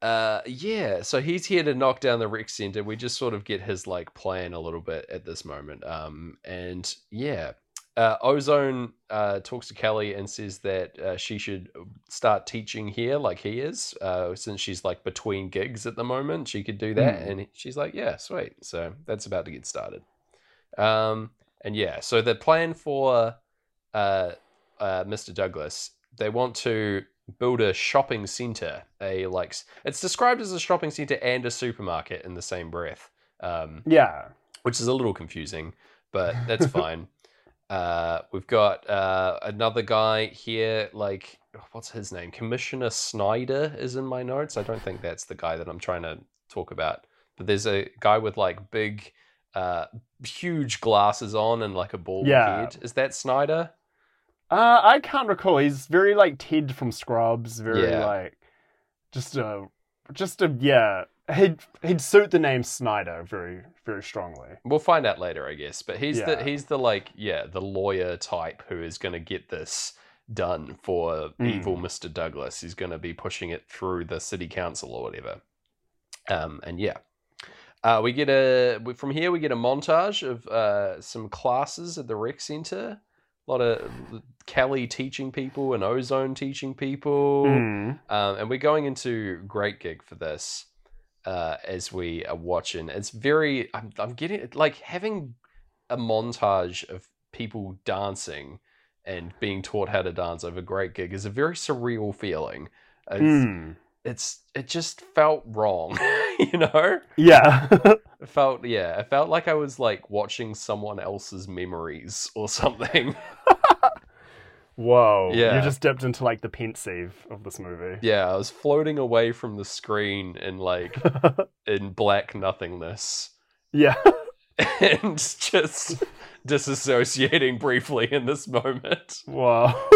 Uh, yeah. So he's here to knock down the rec center. We just sort of get his like plan a little bit at this moment. Um, and yeah, uh, Ozone uh, talks to Kelly and says that uh, she should start teaching here, like he is, uh, since she's like between gigs at the moment. She could do that, Hmm. and she's like, "Yeah, sweet." So that's about to get started. Um, and yeah, so the plan for uh, uh, Mr. Douglas, they want to build a shopping center. A like, it's described as a shopping center and a supermarket in the same breath, um, Yeah. which is a little confusing, but [LAUGHS] that's fine. Uh, we've got uh, another guy here, like what's his name? Commissioner Snyder is in my notes. I don't think that's the guy that I'm trying to talk about. But there's a guy with like big, uh, huge glasses on and like a bald Yeah. head. Is that Snyder? Uh, I can't recall. He's very like Ted from Scrubs. Very Yeah. like just a just a yeah. He'd he'd suit the name Snyder very very strongly. We'll find out later, I guess. But he's the he's the like yeah the lawyer type who is going to get this done for Mm. evil Mister Douglas. He's going to be pushing it through the city council or whatever. Um, and yeah, uh, we get a we- from here we get a montage of uh, some classes at the rec center. A lot of Kelly teaching people and Ozone teaching people. Mm. Um, and we're going into Great Gig for this uh, as we are watching. It's very, I'm, I'm getting, like, having a montage of people dancing and being taught how to dance over Great Gig is a very surreal feeling. It's, Mm. It's it just felt wrong, [LAUGHS] you know? Yeah. [LAUGHS] It felt, yeah, it felt like I was, like, watching someone else's memories or something. [LAUGHS] Whoa. Yeah. You just dipped into like the Pensieve of this movie. yeah, I was floating away from the screen in, like, in black nothingness. yeah. and just disassociating briefly in this moment. Wow.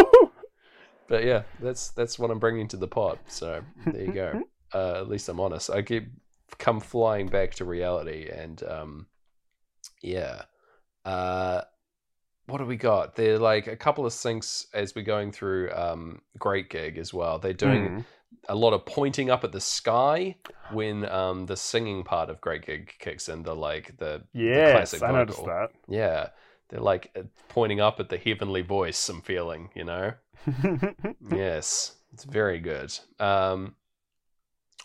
But yeah, that's that's what I'm bringing to the pod. So there you go. [LAUGHS] Uh, at least I'm honest. I keep come flying back to reality, and um, yeah. Uh, what do we got? They're like a couple of syncs as we're going through um, Great Gig as well. They're doing Mm. a lot of pointing up at the sky when um, the singing part of Great Gig kicks in. The like the classic I noticed that. Yeah, they're like uh, pointing up at the heavenly voice. I'm feeling, you know. [LAUGHS] yes, it's very good. Um,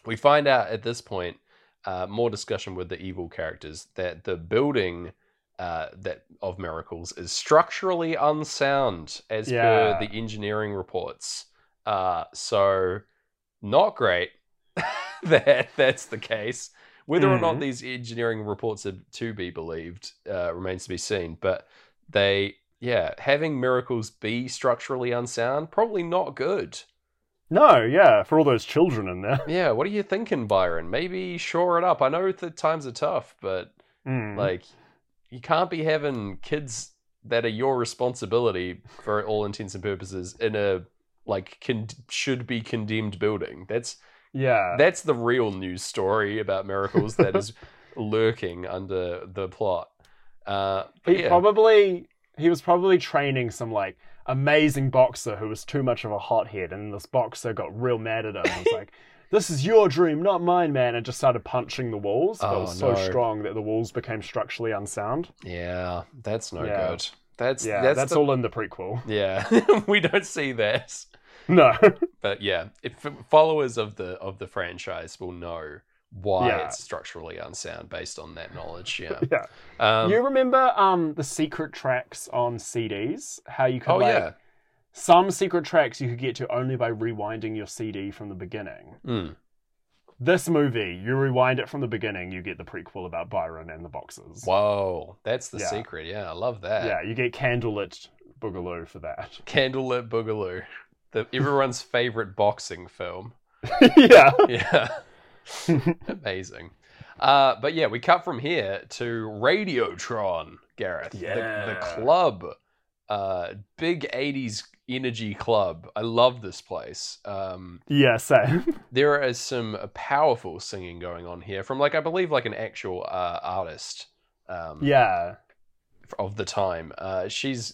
we find out at this point uh, more discussion with the evil characters that the building uh, that of miracles is structurally unsound as Yeah. per the engineering reports. Uh, so not great [LAUGHS] that that's the case. Whether or not Mhm. these engineering reports are to be believed uh, remains to be seen. But they, yeah, having miracles be structurally unsound, probably not good. no, yeah, for all those children in there. Yeah, what are you thinking, Byron? Maybe shore it up. I know the times are tough, but Mm. like, you can't be having kids that are your responsibility for all intents and purposes in a like con- should be condemned building. That's yeah. that's the real news story about miracles that is [LAUGHS] lurking under the plot. Uh, He yeah. probably he was probably training some like amazing boxer who was too much of a hothead, and this boxer got real mad at him. and was [LAUGHS] like, "This is your dream, not mine, man!" and just started punching the walls. But it was Oh, so no. strong that the walls became structurally unsound. yeah, that's no Yeah. good. That's Yeah, that's, that's, the- all in the prequel. Yeah, [LAUGHS] we don't see that. [LAUGHS] No, But yeah, if followers of the of the franchise will know why Yeah. it's structurally unsound based on that knowledge. Yeah. [LAUGHS] yeah. Um, you remember um the secret tracks on CDs? How you could oh like yeah. some secret tracks you could get to only by rewinding your CD from the beginning. Mm. This movie, you rewind it from the beginning, you get the prequel about Byron and the boxes. Whoa, that's the Yeah. secret. Yeah, I love that. Yeah, you get candlelit boogaloo for that. Candlelit Boogaloo, the everyone's favorite boxing film. [LAUGHS] yeah. Yeah. [LAUGHS] Amazing. Uh, but yeah, we cut from here to Radiotron, Gareth. The, the club. Uh, big 80s energy club. I love this place. Um, Yeah, same. [LAUGHS] there is some powerful singing going on here from, like, I believe, like an actual uh, artist. Um, Yeah. Of the time. Uh, she's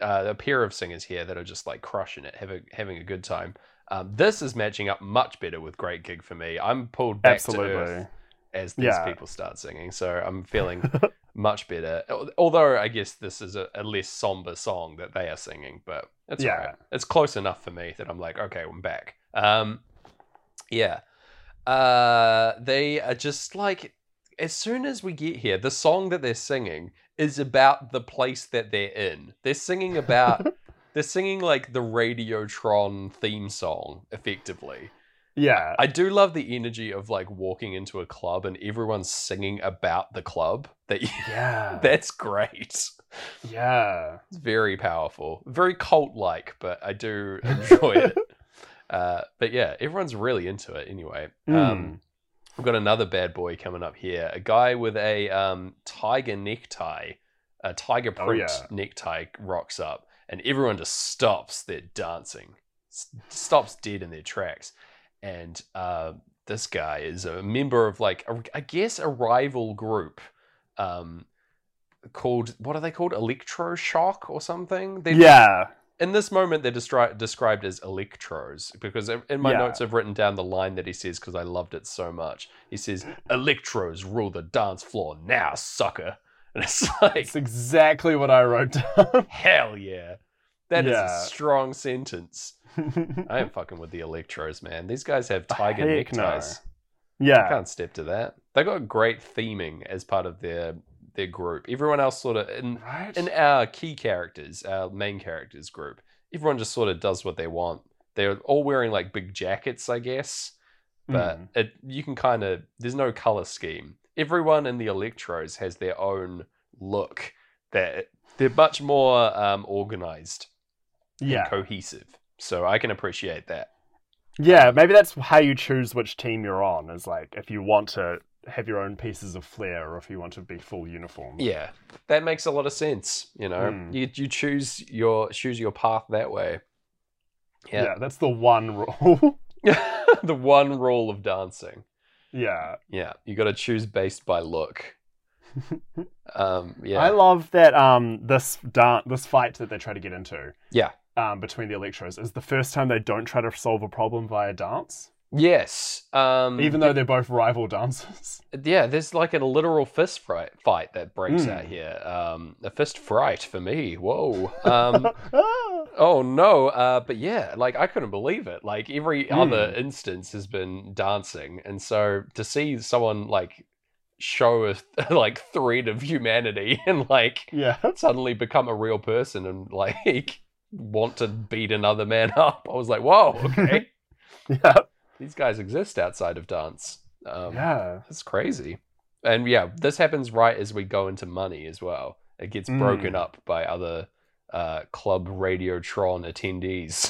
uh, a pair of singers here that are just like crushing it, having having a good time. Um, this is matching up much better with Great Gig for me. I'm pulled back to Absolutely. earth as these Yeah. people start singing, so I'm feeling [LAUGHS] much better. Although I guess this is a, a less somber song that they are singing, but it's Yeah. alright. It's close enough for me that I'm like, okay, I'm back. Um, yeah. Uh, they are just like as soon as we get here, the song that they're singing is about the place that they're in. They're singing about [LAUGHS] they're singing like the Radiotron theme song, effectively. Yeah. I do love the energy of like walking into a club and everyone's singing about the club. That yeah. [LAUGHS] that's great. yeah. It's very powerful, very cult like, but I do [LAUGHS] enjoy it. Uh, but yeah, everyone's really into it anyway. Mm. Um, we've got another bad boy coming up here. A guy with a um, tiger necktie, a tiger Oh, yeah. necktie rocks up, and everyone just stops their dancing, S- stops dead in their tracks. And uh, this guy is a member of like, a, I guess, a rival group. Um, called what are they called electroshock or something they Yeah. In this moment they're destri- described as electros because in my Yeah. notes i've written down the line that he says because i loved it so much he says electros rule the dance floor now sucker [LAUGHS] and it's like It's exactly what I wrote down. [LAUGHS] hell yeah that is Yeah. a strong sentence [LAUGHS] i am fucking with the electros man these guys have tiger Heck no. neckties I yeah. can't step to that they got great theming as part of their their group everyone else sort of in Right? in our key characters, our main characters group, everyone just sort of does what they want. They're all wearing like big jackets, I guess, but Mm. it you can kind of there's no color scheme. Everyone in the Electros has their own look. That they're much more um, organized yeah. and cohesive. So I can appreciate that. Yeah, maybe that's how you choose which team you're on. Is like if you want to have your own pieces of flair, or if you want to be full uniform. Yeah, that makes a lot of sense. You know, Mm. you you choose your choose your path that way. yeah, that's the one rule. [LAUGHS] [LAUGHS] the one rule of dancing. yeah, Yeah, you got to choose based by look. [LAUGHS] um, yeah, I love that. Um, this dan- this fight that they try to get into. Yeah. Um, between the electros is the first time they don't try to solve a problem via dance, yes. Um, even though they're both rival dancers. yeah, there's like a literal fist fight fight that breaks Mm. out here. Um, a fist fright for me. Whoa. Um, [LAUGHS] oh no. Uh, but yeah, like I couldn't believe it. Like every Mm. other instance has been dancing, and so to see someone like show a [LAUGHS] like thread of humanity [LAUGHS] and like yeah, suddenly become a real person and like want to beat another man up. I was like, whoa, okay, yeah, these guys exist outside of dance. Um, yeah. That's crazy. And yeah, this happens right as we go into money as well. It gets Mm. broken up by other uh, Club Radiotron attendees.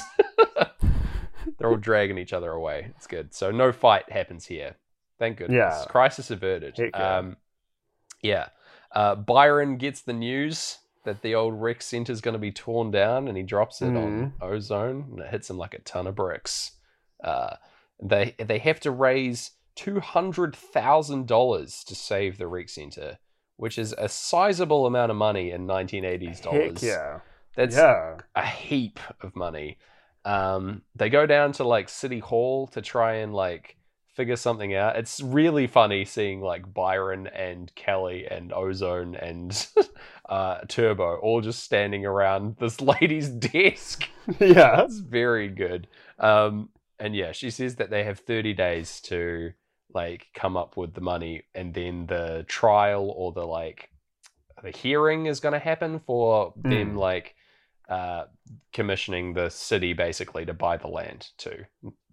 [LAUGHS] They're all dragging each other away. It's good. So no fight happens here. Thank goodness. Yeah. Crisis averted. Yeah. Um, yeah. Uh, Byron gets the news that the old rec is going to be torn down, and he drops it on Mm. ozone, and it hits him like a ton of bricks. Uh, they they have to raise two hundred thousand dollars to save the rec center, which is a sizable amount of money in nineteen eighties dollars. Heck yeah, That's yeah. a heap of money. Um, they go down to like City Hall to try and like figure something out. It's really funny seeing like Byron and Kelly and Ozone and [LAUGHS] uh, Turbo all just standing around this [LAUGHS] lady's desk. [LAUGHS] yeah. That's very good. Um, and yeah, she says that they have 30 days to like come up with the money, and then the trial or the like the hearing is going to happen for them Mm. like uh, commissioning the city basically to buy the land to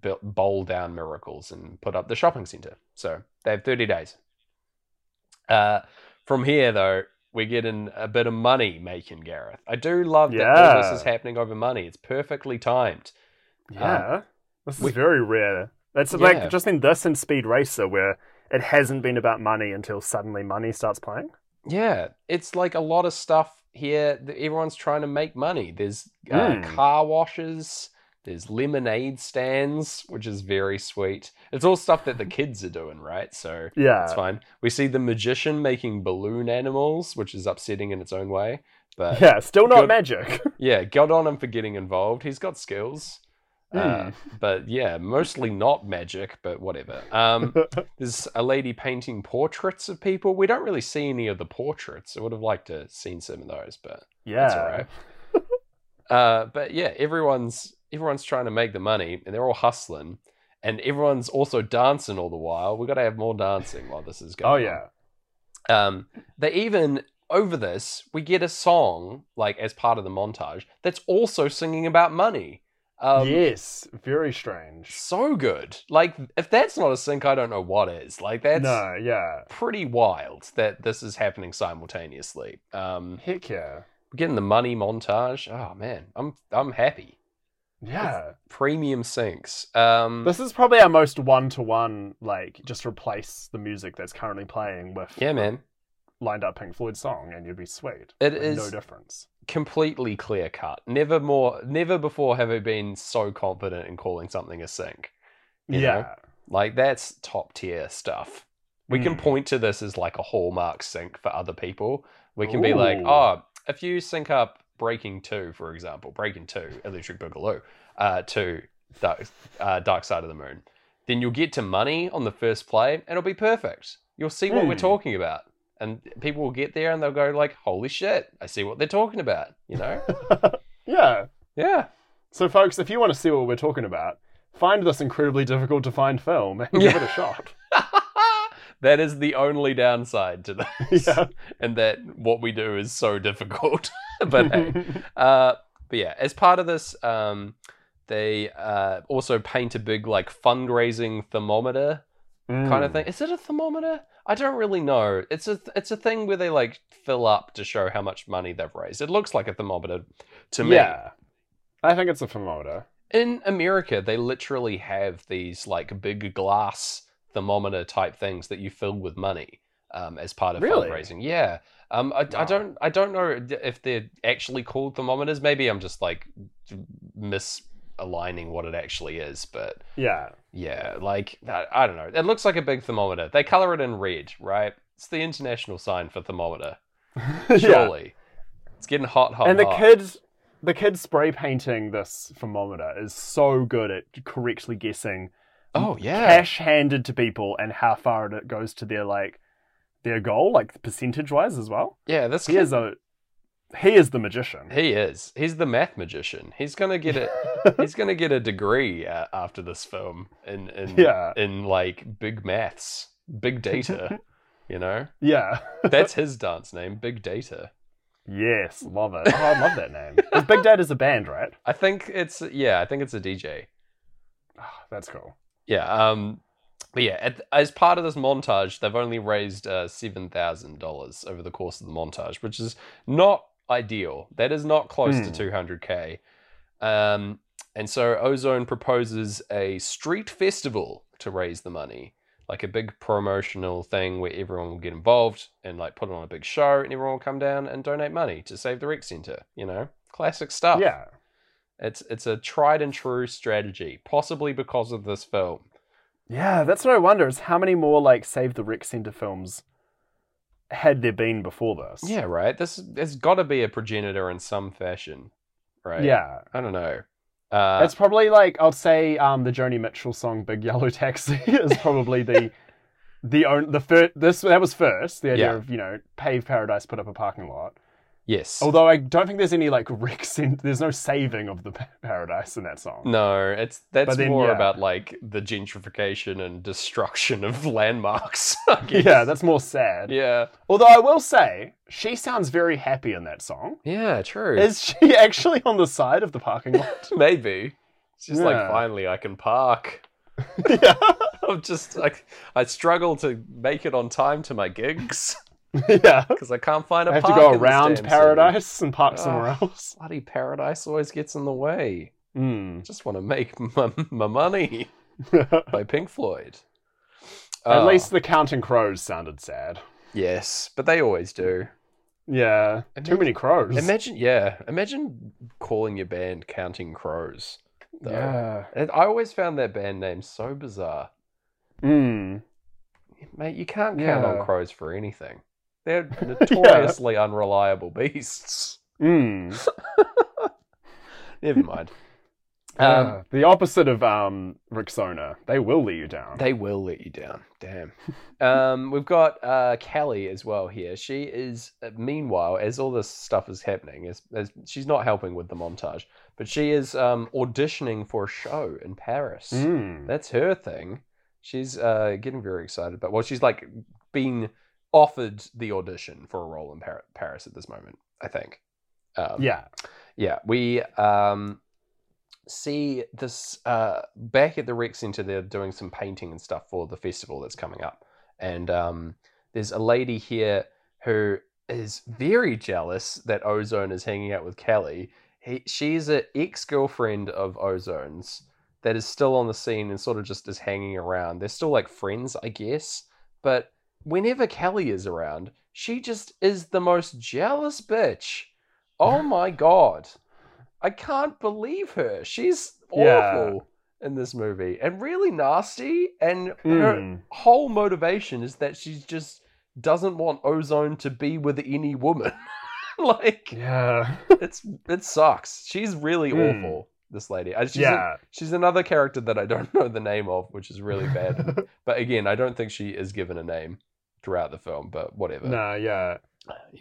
build, bowl down miracles and put up the shopping center. So they have 30 days. Uh, from here, though, we're getting a bit of money making, Gareth. I do love that all this is happening over money. It's perfectly timed. Yeah. This is we- very rare. That's Yeah. like just in this and Speed Racer where it hasn't been about money until suddenly money starts playing. Yeah, it's like a lot of stuff here. that Everyone's trying to make money. There's uh, Mm. car washes. There's lemonade stands, which is very sweet. It's all stuff that the [LAUGHS] kids are doing, right? So Yeah. it's fine. We see the magician making balloon animals, which is upsetting in its own way. But Yeah, still not Good- magic. [LAUGHS] yeah, God on him for getting involved. He's got skills. Uh, but yeah, mostly not magic, but whatever. Um, [LAUGHS] there's a lady painting portraits of people. We don't really see any of the portraits. I would have liked to have seen some of those, but yeah. that's all right. uh, but yeah, everyone's everyone's trying to make the money, and they're all hustling, and everyone's also dancing all the while. We've got to have more dancing while this is going. Oh yeah. Um, they even over this we get a song like as part of the montage that's also singing about money. Um, yes, very strange. So good. Like, if that's not a sync, I don't know what is. Like, that's No, yeah. pretty wild that this is happening simultaneously. Um, Heck yeah. we're getting the money montage. Oh man, I'm I'm happy. Yeah. Premium syncs. Um, This is probably our most one to one, like, just replace the music that's currently playing with yeah, man. Lined up Pink Floyd song and you'd be sweet. It is no difference. completely clear cut. Never more, never before have I been so confident in calling something a sync. You know? yeah. Like that's top tier stuff. We can Mm. point to this as like a hallmark sync for other people. We can be like, oh, if you sync up Breaking Two, for example, Breaking Two, Electric Boogaloo, uh, to Dark, uh, Dark Side of the Moon, then you'll get to money on the first play, and it'll be perfect. You'll see what we're Mm. talking about, and people will get there and they'll go like, "Holy shit, I see what they're talking about." You know? [LAUGHS] yeah. yeah. So, folks, if you want to see what we're talking about, find this incredibly difficult to find film and give it a shot. [LAUGHS] that is the only downside to this. [LAUGHS] Yeah. and that what we do is so difficult. but hey, uh, but yeah, as part of this, um, they uh, also paint a big like fundraising thermometer kind of Mm. thing. Is it a thermometer? I don't really know. It's a it's a thing where they like fill up to show how much money they've raised. It looks like a thermometer to me. Yeah. I think it's a thermometer. In America, they literally have these like big glass thermometer type things that you fill with money um, as part of Really? fundraising. Yeah. Um, I, I don't I don't know if they're actually called thermometers. Maybe I'm just like misaligning what it actually is, but Yeah. Yeah, like I, I don't know. It looks like a big thermometer. They color it in red, right? It's the international sign for thermometer. [LAUGHS] yeah. Surely, it's getting hot, hot, And the hot. kid, the kid spray painting this thermometer is so good at correctly guessing oh yeah, cash handed to people and how far it goes to their like their goal, like percentage wise as well. yeah. This kid a he is the magician. He is. He's the math magician. He's gonna get it. [LAUGHS] he's gonna get a degree uh, after this film in in Yeah. in like big maths, big data. [LAUGHS] you know, yeah. that's [LAUGHS] his dance name, Big Data. yes, love it. Oh, I love that name. 'Cause Big Data's a band, right? I think it's yeah. I think it's a DJ. Ah, that's cool. Yeah. Um. But yeah, at, as part of this montage, they've only raised uh, seven thousand dollars over the course of the montage, which is not ideal. That is not close to Hmm. two hundred k. Um, and so Ozone proposes a street festival to raise the money, like a big promotional thing where everyone will get involved and like put on a big show, and everyone will come down and donate money to save the rec center. You know, classic stuff. Yeah. it's it's a tried and true strategy, possibly because of this film. Yeah, that's what I wonder is how many more like Save the Rec Center films had there been before this? Yeah, right. This has got to be a progenitor in some fashion, right? Yeah. I don't know. Uh, it's probably like I'll say um the Joni Mitchell song Big Yellow Taxi [LAUGHS] is probably the the own the first this that was first, the idea Yeah. of, you know, pave paradise, put up a parking lot. Yes. Although I don't think there's any like rec cent- there's no saving of the paradise in that song. no, it's that's then, more yeah. about like the gentrification and destruction of [LAUGHS] landmarks. [LAUGHS] I guess. Yeah, that's more sad. yeah, Although I will say, she sounds very happy in that song. yeah, true. Is she [LAUGHS] actually on the side of the parking lot? Maybe She's just like finally I can park. yeah. I'm just like I struggle to make it on time to my gigs [LAUGHS] yeah. because I can't find a I have to go around damn city. paradise and park somewhere else. Bloody paradise always gets in the way. Mm. just want to make my, my money [LAUGHS] by Pink Floyd. Oh, least the Counting Crows sounded sad. yes, but they always do. Yeah. Too many crows. Imagine, yeah, imagine calling your band Counting Crows. though. yeah. And I always found that band name so bizarre. Mm. Mate, you can't count on crows for anything. They're [LAUGHS] notoriously unreliable beasts. Mm. [LAUGHS] Never mind. Yeah. Um, the opposite of um Rexona. They will let you down. They will let you down. Damn. um, we've got uh, Kelly as well here. She is, uh, meanwhile, as all this stuff is happening, as, as she's not helping with the montage, but she is um, auditioning for a show in Paris. Mm. That's her thing. She's uh, getting very excited about. Well, she's like being offered the audition for a role in Par- Paris at this moment. I think. Um, Yeah. yeah, we um see this uh, back at the rec center. They're doing some painting and stuff for the festival that's coming up, and um, there's a lady here who is very jealous that Ozone is hanging out with Kelly. He, she's an ex girlfriend of Ozone's that is still on the scene and sort of just is hanging around. They're still like friends, I guess, but whenever Kelly is around, she just is the most jealous bitch. Oh [LAUGHS] my god. I can't believe her. She's awful Yeah. in this movie and really nasty. And her Mm. whole motivation is that she just doesn't want Ozone to be with any woman. [LAUGHS] like Yeah. it's it sucks. She's really Mm. awful. This lady. She's a- yeah. she's another character that I don't [LAUGHS] know the name of, which is really bad. but again, I don't think she is given a name throughout the film. But whatever. no, yeah.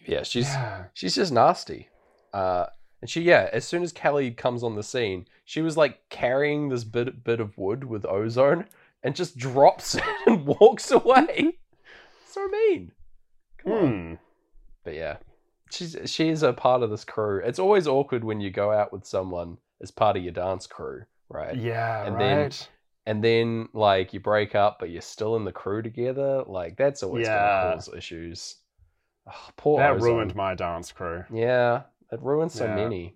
Yeah, she's yeah. [SIGHS] she's just nasty. Uh, and she, yeah, as soon as Kelly comes on the scene, she was like carrying this bit bit of wood with ozone and just drops [LAUGHS] it and walks away. [LAUGHS] so mean. Come on. Hmm. But yeah, she's she is a part of this crew. It's always awkward when you go out with someone as part of your dance crew, right? Yeah, And then- right. And then like you break up, but you're still in the crew together. Like that's always Yeah. gonna cause issues. Oh, poor that Ozone. ruined my dance crew. Yeah, it ruined so Yeah. many.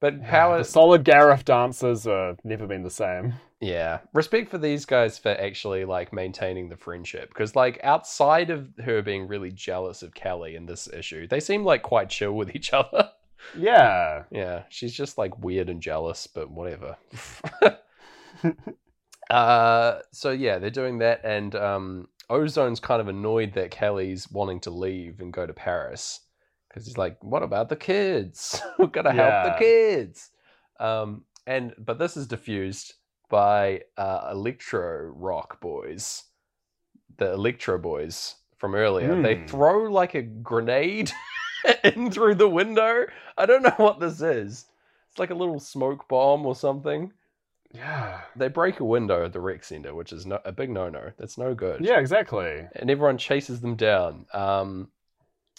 But Yeah, power, the solid Gareth dancers have never been the same. yeah, respect for these guys for actually like maintaining the friendship because like outside of her being really jealous of Kelly in this issue, they seem like quite chill with each [LAUGHS] other. Yeah. yeah, she's just like weird and jealous, but whatever. [LAUGHS] [LAUGHS] uh, so yeah, they're doing that, and um, Ozone's kind of annoyed that Kelly's wanting to leave and go to Paris because he's like, "What about the kids? [LAUGHS] We've got to help the kids." Um, and but this is diffused by uh, Electro Rock Boys, the Electro Boys from earlier. They Hmm. throw like a grenade [LAUGHS] in through the window. I don't know what this is. It's like a little smoke bomb or something. Yeah. They break a window at the rec center, which is no, a big no-no. That's no good. Yeah, exactly. and everyone chases them down. Um,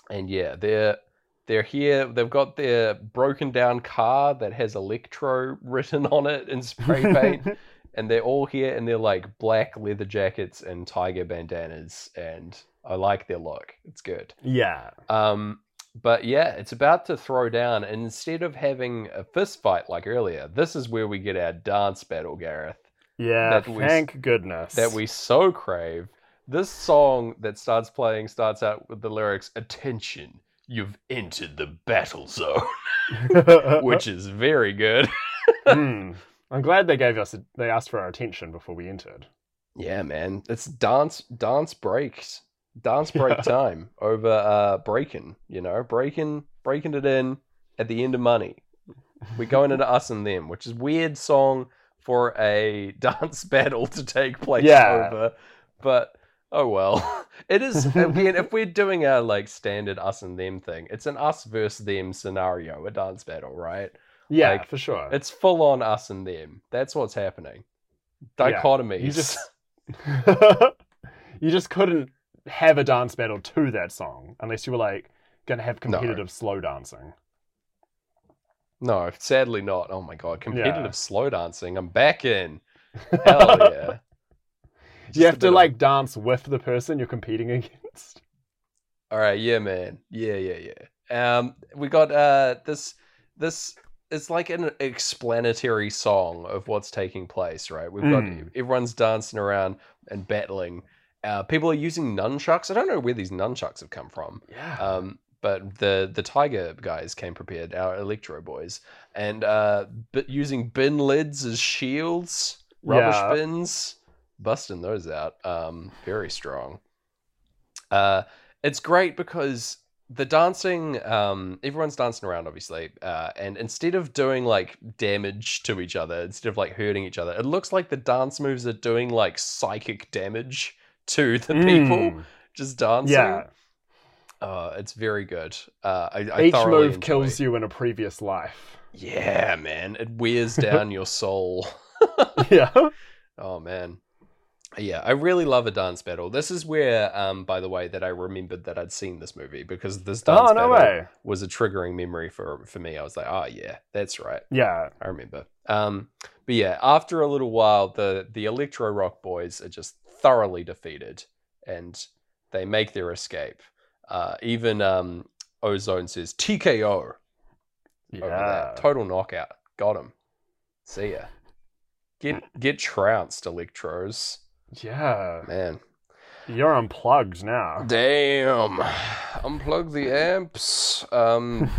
and yeah, they're they're here. They've got their broken down car that has Electro [LAUGHS] written on it in spray paint, [LAUGHS] and they're all here in their like black leather jackets and tiger bandanas. And I like their look. It's good. yeah. Um, but yeah, it's about to throw down, and instead of having a fist fight like earlier, this is where we get our dance battle, Gareth Yeah. That we- thank goodness. that we so crave. This song that starts playing starts out with the lyrics Attention, you've entered the battle zone, [LAUGHS] which is very good. [LAUGHS] Hmm. I'm glad they gave us. They asked for our attention before we entered. Yeah, man. It's dance dance breaks. Dance break Yeah. time over uh breaking, you know, breaking breaking it in at the end of money. We're going into us and them, which is weird song for a [LAUGHS] dance battle to take place Yeah. over. But oh well. [LAUGHS] It is again if we're doing a like standard us and them thing, it's an us versus them scenario, a dance battle, right? Yeah, Like, for sure. It's full on us and them. That's what's happening. Yeah. Dichotomies. You just [LAUGHS] you just couldn't have a dance battle to that song unless you were like going to have competitive slow dancing. No, sadly not. Oh my god, competitive Yeah. slow dancing. I'm back in. [LAUGHS] Hell yeah. Just you have to of- like dance with the person you're competing [LAUGHS] against. All right, yeah, man. Yeah, yeah, yeah. Um, we got uh this this it's like an explanatory song of what's taking place, right? We've got Mm. everyone's dancing around and battling. Uh, people are using nunchucks. I don't know where these nunchucks have come from. Yeah. Um, but the the tiger guys came prepared, our electro boys, and uh, but using bin lids as shields, rubbish Yeah. bins, busting those out. Um, very strong. Uh, it's great because the dancing, um, everyone's dancing around, obviously, uh, and instead of doing like damage to each other, instead of like hurting each other, it looks like the dance moves are doing like psychic damage to [LAUGHS] the people Mm. just dancing. Yeah. Uh, it's very good. Uh, I, I Each move enjoy- kills you in a previous life. Yeah, man, it wears [LAUGHS] down your soul. [LAUGHS] yeah. Oh man. Yeah, I really love a dance battle. This is where, um, by the way, that I remembered that I'd seen this movie because this dance Oh no battle way. was a triggering memory for for me. I was like, oh yeah, that's right. Yeah. I remember. Um, but yeah, after a little while, the the Electro Rock boys are just thoroughly defeated, and they make their escape. Uh, even um, Ozone says TKO over Yeah. Total knockout. Got him. See ya. Get [LAUGHS] get trounced, Electros. Yeah. Man. You're unplugged now. Damn. Unplug the amps. Um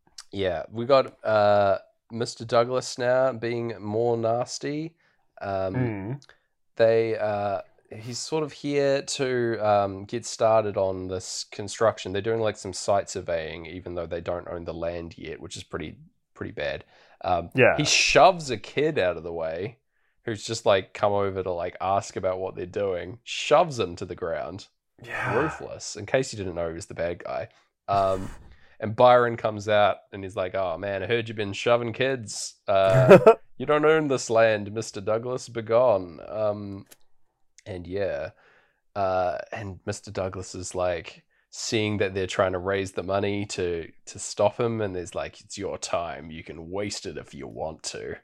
[LAUGHS] Yeah, we got uh Mr. Douglas now being more nasty. Um Mm. they uh he's sort of here to um, get started on this construction. They're doing like some site surveying, even though they don't own the land yet, which is pretty pretty bad. Um, Yeah. he shoves a kid out of the way, who's just like come over to like ask about what they're doing. Shoves him to the ground, Yeah. ruthless. In case you didn't know, he was the bad guy. Um, and Byron comes out and he's like, "Oh man, I heard you've been shoving kids. Uh, [LAUGHS] you don't own this land, Mr. Douglas. Begone. Um, and yeah, uh, and Mr. Douglas is like seeing that they're trying to raise the money to to stop him, and there's like, it's your time. You can waste it if you want to.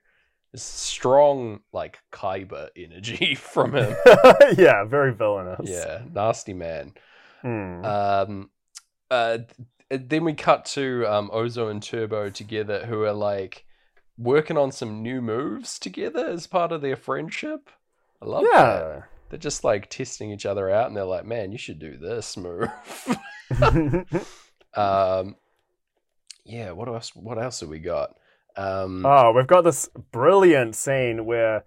There's strong like Kyber energy [LAUGHS] from him. [LAUGHS] yeah, very villainous. yeah, nasty man. Mm. Um, uh, then we cut to um, Ozo and Turbo together, who are like working on some new moves together as part of their friendship. I love that. They're just like testing each other out, and they're like, "Man, you should do this move." [LAUGHS] um, yeah. What else? What else have we got? Um, oh, we've got this brilliant scene where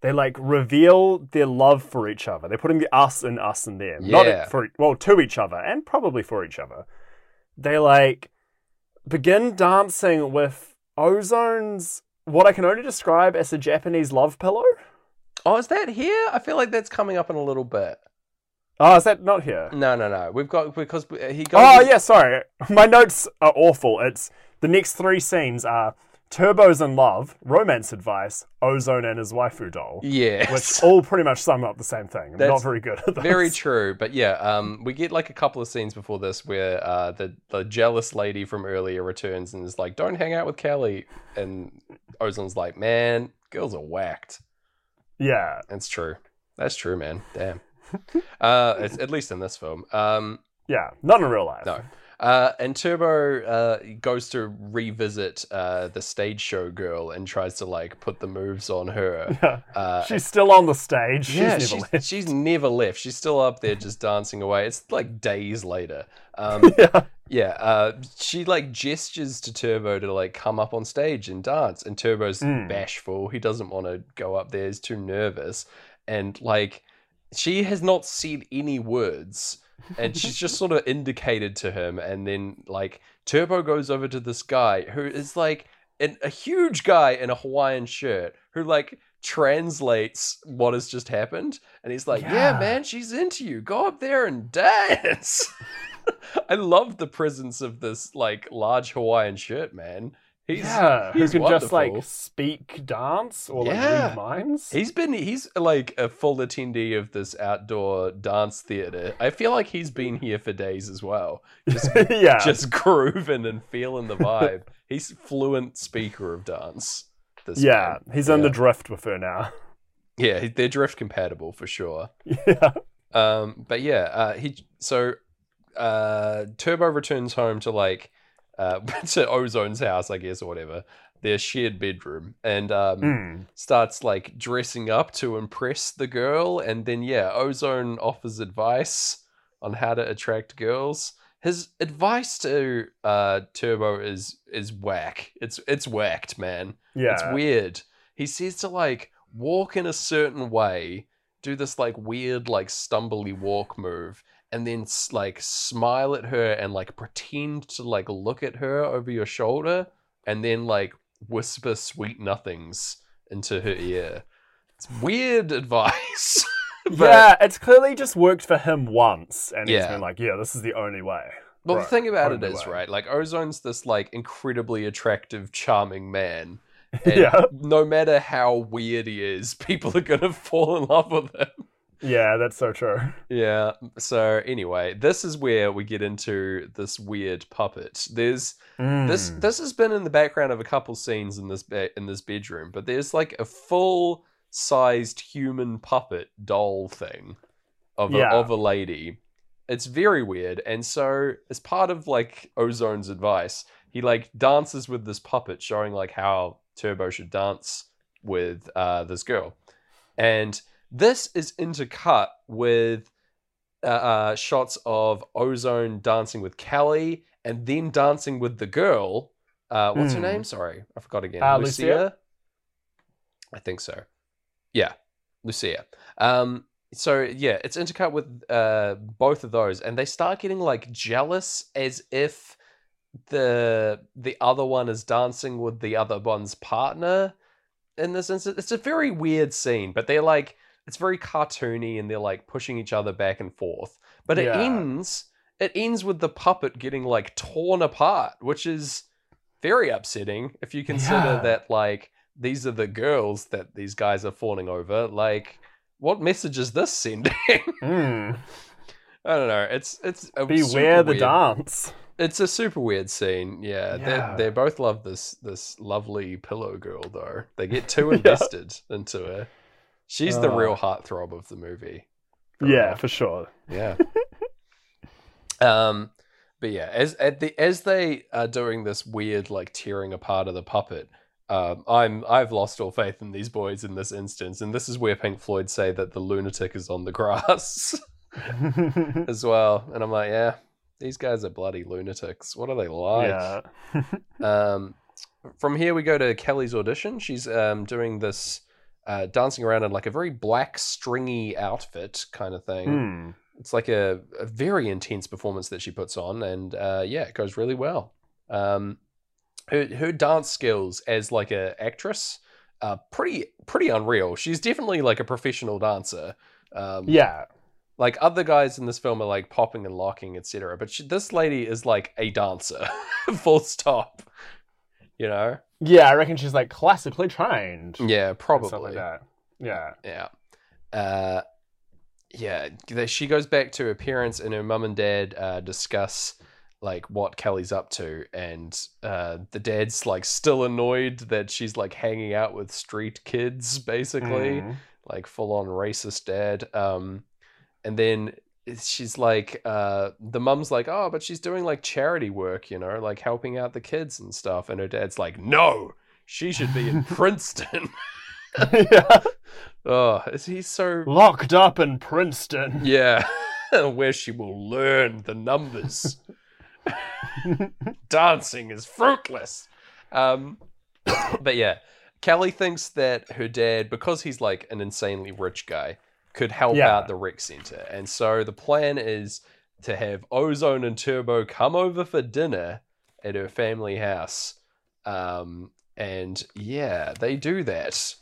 they like reveal their love for each other. They're putting the us and us and them, Yeah. not for well to each other and probably for each other. They like begin dancing with Ozone's what I can only describe as a Japanese love pillow. Oh, is that here? I feel like that's coming up in a little bit. Oh, is that not here? No, no, no. We've got because he goes. Oh yeah, sorry. [LAUGHS] My notes are awful. It's the next three scenes are Turbo's in love, romance advice, Ozone and his waifu doll. Yeah, Which all pretty much sum up the same thing. I'm That's not very good at this. Very true, but yeah, um, we get like a couple of scenes before this where uh, the the jealous lady from earlier returns and is like, "Don't hang out with Kelly," and Ozone's like, "Man, girls are whacked." Yeah. That's true. That's true, man. Damn. uh, at least in this film. Um, Yeah. Not in real life. no. Uh, and Turbo uh, goes to revisit uh, the stage show girl and tries to like put the moves on her. [LAUGHS] Yeah. Uh, She's still on the stage. She's yeah, never she's, left. she's never left. She's still up there just dancing away. It's like days later. Um, [LAUGHS] yeah. yeah, uh, she like gestures to Turbo to like come up on stage and dance, and Turbo's Mm. bashful. He doesn't want to go up there. He's too nervous, and like she has not said any words, and she's just sort of indicated to him, and then like Turbo goes over to this guy who is like an, a huge guy in a Hawaiian shirt who like translates what has just happened. And he's like yeah, Yeah. man she's into you. Go up there and dance. [LAUGHS] I love the presence of this like large hawaiian shirt man he's yeah. Who he's can just like speak dance or like Yeah. read minds? He's been he's like a full attendee of this outdoor dance theater. I feel like he's been here for days as well. Just [LAUGHS] yeah. just grooving and feeling the vibe. he's fluent speaker of dance. This yeah. man. He's in the drift with her now. Yeah, they're drift compatible for sure. [LAUGHS] yeah. Um, but yeah, uh, he so uh, Turbo returns home to like uh, [LAUGHS] to Ozone's house, I guess, or whatever, their shared bedroom, and um, Mm. starts like dressing up to impress the girl, and then yeah, Ozone offers advice on how to attract girls. His advice to uh, Turbo is is whack. It's it's whacked, man. Yeah. It's weird. He says to like walk in a certain way, do this like weird like stumbly walk move, and then like smile at her and like pretend to like look at her over your shoulder, and then like whisper sweet nothings into her ear. It's weird [LAUGHS] advice. but- yeah, it's clearly just worked for him once, and he's Yeah. been like, "Yeah, this is the only way." Well, Right, the thing about it is, way. right? Like Ozone's this like incredibly attractive, charming man. [LAUGHS] And Yeah. no matter how weird he is, [LAUGHS] people are gonna fall in love with him. Yeah, that's so true. Yeah. So anyway, this is where we get into this weird puppet. There's this Mm. this has been in the background of a couple scenes in this be- in this bedroom, but there's like a full sized human puppet doll thing of a, Yeah. of a lady. It's very weird, and so as part of like Ozone's advice, he like dances with this puppet, showing like how Turbo should dance with uh, this girl, and this is intercut with uh, uh, shots of Ozone dancing with Kelly and then dancing with the girl. Uh, what's her Hmm. name? Sorry, I forgot again. Uh, Lucia? Lucia? I think so. Yeah, Lucia. Um, so yeah, it's intercut with uh, both of those, and they start getting like jealous as if the the other one is dancing with the other one's partner. In this instance, it's a very weird scene, but they're like it's very cartoony and they're like pushing each other back and forth. But it Yeah. ends it ends with the puppet getting like torn apart, which is very upsetting if you consider Yeah. that like these are the girls that these guys are fawning over. Like, what message is this sending? [LAUGHS] Mm. I don't know. It's it's a Beware the weird- dance. It's a super weird scene. Yeah, Yeah. they they both love this this lovely pillow girl though. They get too [LAUGHS] invested into her. She's the Oh. real heartthrob of the movie. For Yeah, for sure. Yeah. [LAUGHS] um, but yeah, as at the as they are doing this weird like tearing apart of the puppet, um, I'm I've lost all faith in these boys in this instance, and this is where Pink Floyd say that the lunatic is on the grass [LAUGHS] as well, and I'm like, yeah, these guys are bloody lunatics. What are they like? yeah. [LAUGHS] Um, from here, we go to Kelly's audition. She's um, doing this, uh, dancing around in like a very black, stringy outfit kind of thing. Hmm. It's like a, a very intense performance that she puts on, and uh, yeah, it goes really well. Um, her her dance skills as like a actress, uh, pretty pretty unreal. She's definitely like a professional dancer. Um, Yeah. like other guys in this film are like popping and locking, etc. But she, this lady is like a dancer, [LAUGHS] full stop. You know? Yeah, I reckon she's like classically trained. Yeah, probably. like that. Yeah. Yeah. Uh, yeah. She goes back to her parents, and her mum and dad uh, discuss like what Kelly's up to, and uh, the dad's like still annoyed that she's like hanging out with street kids, basically. Mm. like full on racist dad. Um, and then she's like, uh, the mum's like, oh, but she's doing like charity work, you know, like helping out the kids and stuff. And her dad's like, no, she should be in [LAUGHS] Princeton. [LAUGHS] yeah. oh, is he so? Locked up in Princeton. Yeah, [LAUGHS] where she will learn the numbers. Dancing is fruitless. Um, but yeah, Kelly thinks that her dad, because he's like an insanely rich guy, could help Yeah. out the rec center. And so the plan is to have Ozone and Turbo come over for dinner at her family house. Um, and yeah, they do that.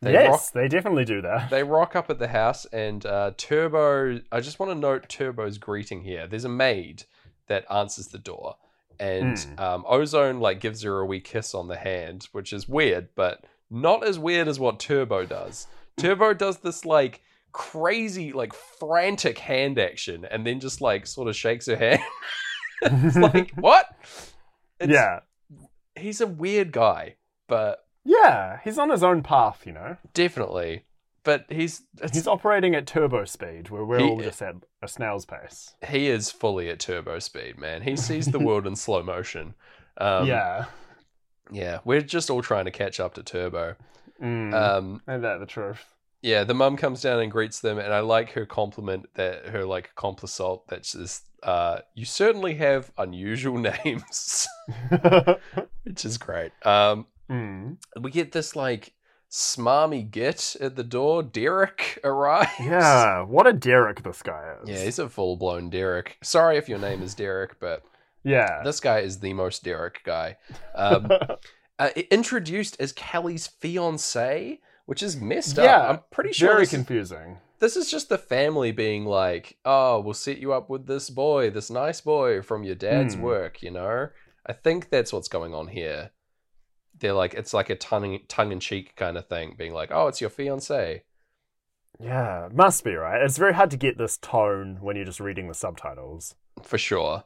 They yes, rock they definitely do that. they rock up at the house and uh, Turbo. I just want to note Turbo's greeting here. There's a maid that answers the door, and Hmm. um, Ozone like gives her a wee kiss on the hand, which is weird, but not as weird as what Turbo does. Turbo does this like crazy, like frantic hand action, and then just like sort of shakes her hand. it's [LAUGHS] [LAUGHS] like what? It's, yeah. he's a weird guy, but Yeah, he's on his own path, you know. definitely. But he's it's, He's operating at turbo speed, where we're He- all just at a snail's pace. he is fully at turbo speed, man. He sees the world in slow motion. Um, yeah. yeah. We're just all trying to catch up to Turbo. Mm. Um, Ain't that the truth? Yeah, the mum comes down and greets them, and I like her compliment that her like complisalt that says, uh, "You certainly have unusual [LAUGHS] names," [LAUGHS] which is great. Um, mm. we get this like smarmy git at the door. Derek [LAUGHS] arrives. Yeah, what a Derek this guy is. Yeah, he's a full blown Derek. Sorry if your name is Derek, but yeah. this guy is the most Derek guy. Um, uh, introduced as Kelly's fiance, which is messed Yeah, up. I'm pretty sure Very confusing. this is just the family being like, "Oh, we'll set you up with this boy, this nice boy from your dad's Hmm. work." You know, I think that's what's going on here. They're like, it's like a tongue tongue in cheek kind of thing, being like, "Oh, it's your fiance." Yeah, must be right. It's very hard to get this tone when you're just reading the subtitles. for sure.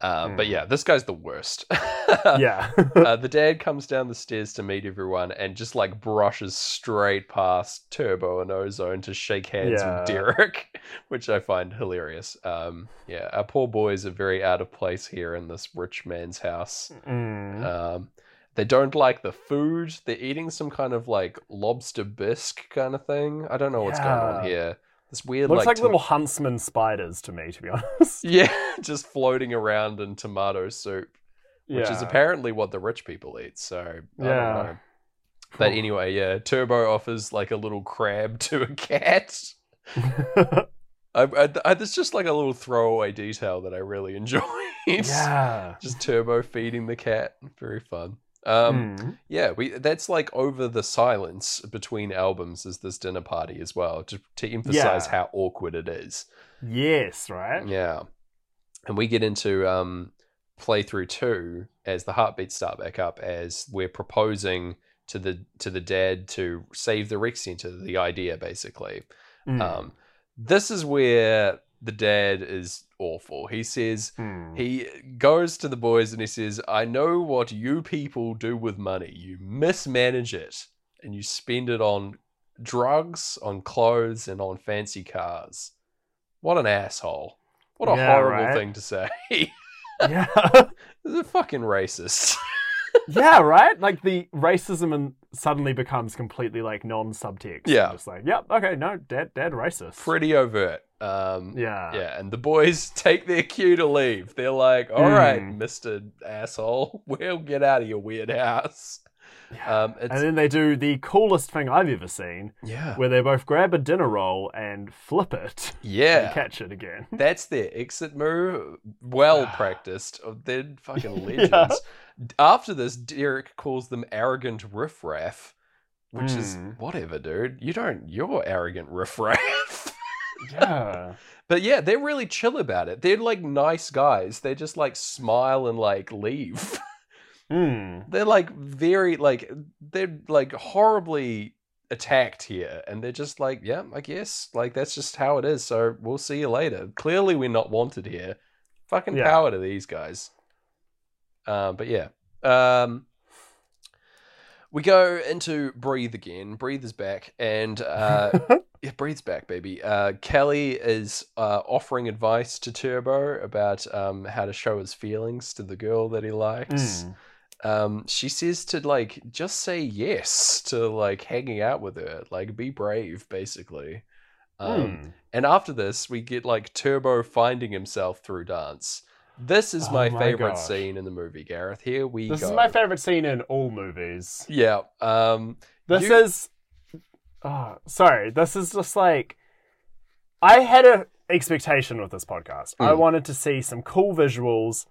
Uh, But Mm. yeah, this guy's the worst. [LAUGHS] yeah. [LAUGHS] uh, the dad comes down the stairs to meet everyone and just like brushes straight past Turbo and Ozone to shake hands Yeah. with Derek, [LAUGHS] which I find hilarious. Um, yeah, our poor boys are very out of place here in this rich man's house. Mm. Um, they don't like the food. They're eating some kind of like lobster bisque kind of thing. I don't know what's going on here. This weird Looks like, tom- little huntsman spiders to me, to be [LAUGHS] honest. [LAUGHS] yeah, just floating around in tomato soup, which is apparently what the rich people eat. So I Yeah. don't know. But anyway, yeah, Turbo offers like a little crab [LAUGHS] to a cat. I, I, I, there's just like a little throwaway detail that I really enjoyed. yeah. just Turbo feeding the cat, very fun. Um, Mm. Yeah, we that's like over the silence between albums is this dinner party as well, to to emphasize Yeah. how awkward it is. Yes, right? Yeah. And we get into um playthrough two as the heartbeats start back up as we're proposing to the to the dad to save the rec center, the idea basically. Mm. Um this is where the dad is awful. He says Mm. he goes to the boys and he says, I know what you people do with money. You mismanage it and you spend it on drugs, on clothes, and on fancy cars. What an asshole. What a Yeah, horrible right? thing to say. [LAUGHS] yeah. This is a fucking racist. [LAUGHS] yeah, right? Like the racism and suddenly becomes completely like non subtext. Yeah. Just like, yep, okay, no, dead dead racist. Pretty overt. Um, yeah. yeah, and the boys [LAUGHS] take their cue to leave. They're like, all right, Mm. Mr. Asshole, [LAUGHS] we'll get out of your weird house. Um, it's, And then they do the coolest thing I've ever seen, yeah. where they both grab a dinner roll and flip it [LAUGHS] Yeah. and catch it again. That's their exit move. Well practiced. Oh, They're fucking Yeah. legends. After this, Derek calls them arrogant riffraff, which is Mm. whatever, dude. You don't. You're arrogant riffraff. Yeah. [LAUGHS] but yeah, they're really chill about it. They're like nice guys. They just like smile and like leave. Mm. [LAUGHS] they're like very like they're like horribly attacked here and they're just like yeah i guess like that's just how it is so we'll see you later clearly we're not wanted here fucking Yeah. power to these guys um but yeah um we go into breathe again breathe is back and uh [LAUGHS] yeah breathe's back baby uh kelly is uh offering advice to turbo about um how to show his feelings to the girl that he likes Mm. um she says to like just say yes to like hanging out with her like be brave basically um Mm. and after this we get like turbo finding himself through dance this is Oh my, my favorite gosh. scene in the movie gareth here we This go is my favorite scene in all movies. yeah um This You- is. Oh, sorry. This is just like. I had an expectation with this podcast. I Mm. wanted to see some cool visuals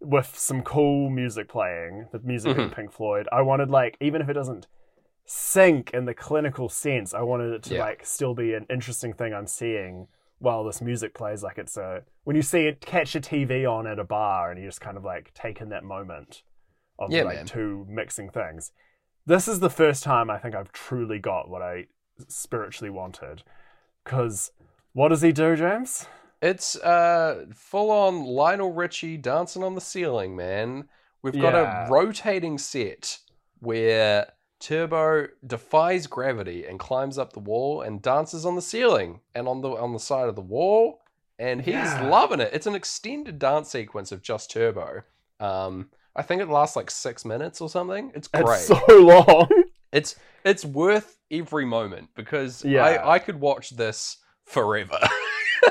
with some cool music playing, the music Mhm. Pink Floyd. I wanted, like, even if it doesn't sync in the clinical sense, I wanted it to, Yeah. like, still be an interesting thing I'm seeing while this music plays. Like, it's a. When you see it, catch a TV on at a bar and you just kind of, like, take in that moment of, Yeah, like, man. two mixing things this is the first time I think I've truly got what I spiritually wanted. Because what does he do, James? It's uh full on Lionel Richie dancing on the ceiling, man. We've got Yeah. a rotating set where Turbo defies gravity and climbs up the wall and dances on the ceiling and on the on the side of the wall, and he's Yeah. loving it. It's an extended dance sequence of just Turbo. Um, I think it lasts like six minutes or something. It's great. It's so [LAUGHS] long. It's it's worth every moment because Yeah. I I could watch this forever. [LAUGHS]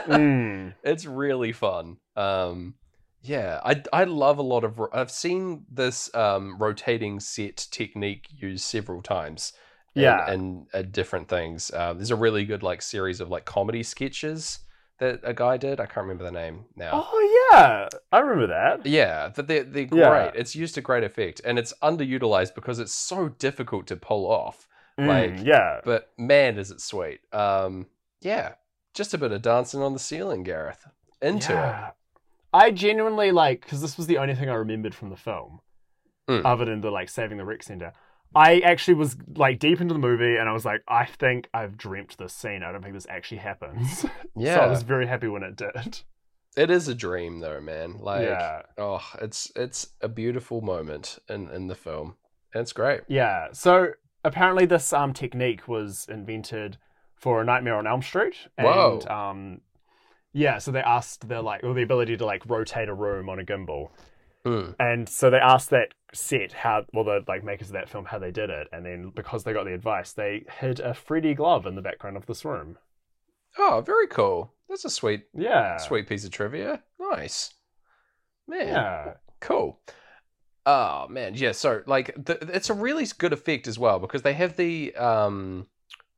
Mm. it's really fun. Um, yeah, I I love a lot of. ro- I've seen this um, rotating set technique used several times. in- Yeah. and uh, different things. Uh, there's a really good like series of like comedy sketches that a guy did. I can't remember the name now. Oh, yeah. I remember that. Yeah, but they're they're great. Yeah. It's used to great effect, and it's underutilized because it's so difficult to pull off. Mm, Like, yeah. But man, is it sweet. Um, yeah, just a bit of dancing on the ceiling, Gareth. Into it. I genuinely like because this was the only thing I remembered from the film, Mm. other than the like saving the rec center. I actually was like deep into the movie, and I was like, I think I've dreamt this scene. I don't think this actually happens. Yeah, [LAUGHS] so I was very happy when it did. it is a dream though, man. Like, yeah, oh, it's it's a beautiful moment in in the film. And it's great. yeah. So apparently, this um technique was invented for A Nightmare on Elm Street. And, Whoa. Um, yeah. So they asked the like, or the ability to like rotate a room on a gimbal. Hmm. And so they asked that set how, well, the like makers of that film how they did it, and then because they got the advice, they hid a Freddy glove in the background of this room. Oh, very cool. That's a sweet Yeah, sweet piece of trivia. Nice, man. Yeah, Cool. Oh man, yeah. So like, the, it's a really good effect as well because they have the um,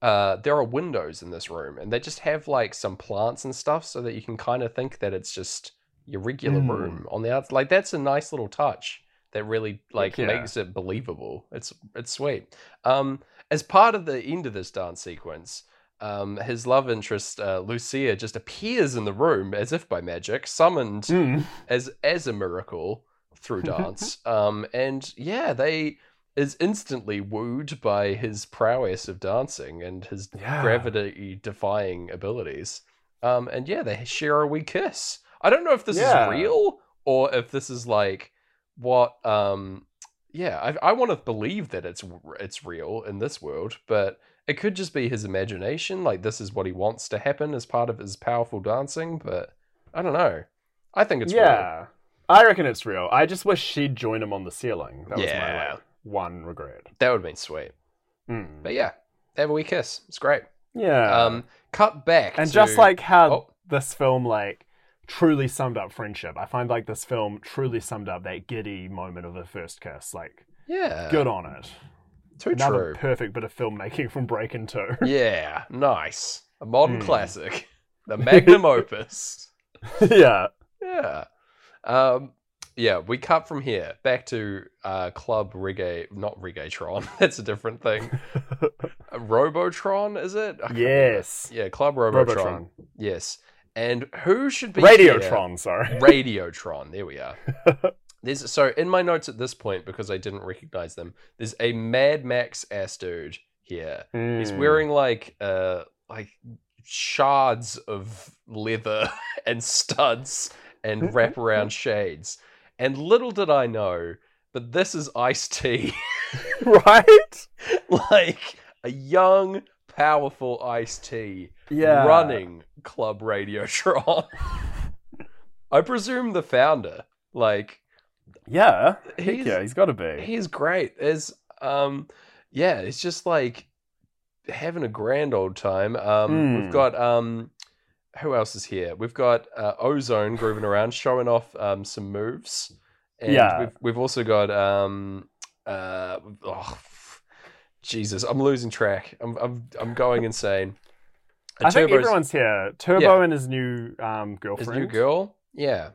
uh, there are windows in this room, and they just have like some plants and stuff, so that you can kind of think that it's just your regular Mm. room on the outside. Like that's a nice little touch that really like yeah. makes it believable. It's it's sweet. Um, as part of the end of this dance sequence. Um, his love interest, uh, Lucia, just appears in the room as if by magic, summoned Mm. as as a miracle through [LAUGHS] dance. um, and yeah, they is instantly wooed by his prowess of dancing and his Yeah. gravity defying abilities. Um, and yeah, they share a wee kiss. I don't know if this Yeah. is real or if this is like what. Um, yeah, I, I want to believe that it's it's real in this world, but it could just be his imagination. Like this is what he wants to happen as part of his powerful dancing, but I don't know. I think it's real. Yeah. I reckon it's real. I just wish she'd join him on the ceiling. That was my Yeah. like, one regret. That would have been sweet. Mm. But yeah, they have a wee kiss. It's great. Yeah. Um, cut back. and to- just like how Oh. this film like truly summed up friendship. I find like this film truly summed up that giddy moment of the first kiss. Like yeah, good on it. Too Another true. perfect bit of filmmaking from Breaking Two. [LAUGHS] yeah, nice. A modern Hmm. classic, the magnum [LAUGHS] opus. yeah. Yeah. Um, yeah, we cut from here back to uh, Club Reggae, not Reggaetron. [LAUGHS] That's a different thing. [LAUGHS] Robotron, is it? Remember. yes. Yeah, Club Robotron. Robotron. Yes. And who should be here? Radiotron, sorry. [LAUGHS] Radiotron. There we are. There's so in my notes at this point because I didn't recognize them. There's a Mad Max ass dude here. He's Mm. wearing like uh like shards of leather and studs and wraparound shades. And little did I know, but this is Ice T, [LAUGHS] [LAUGHS] right? like a young, powerful Ice T Yeah. running Club Radio [LAUGHS] Radiotron. I presume the founder. Like Yeah. He's yeah, he's got to be. he's great. There's um yeah, it's just like having a grand old time. Um Mm. we've got um who else is here? We've got uh, Ozone grooving around, showing off um some moves. And Yeah. we've we've also got um uh oh, Jesus, I'm losing track. I'm I'm I'm going insane. I think everyone's here. Turbo Yeah. and his new um, his girlfriend. new girl. Yeah.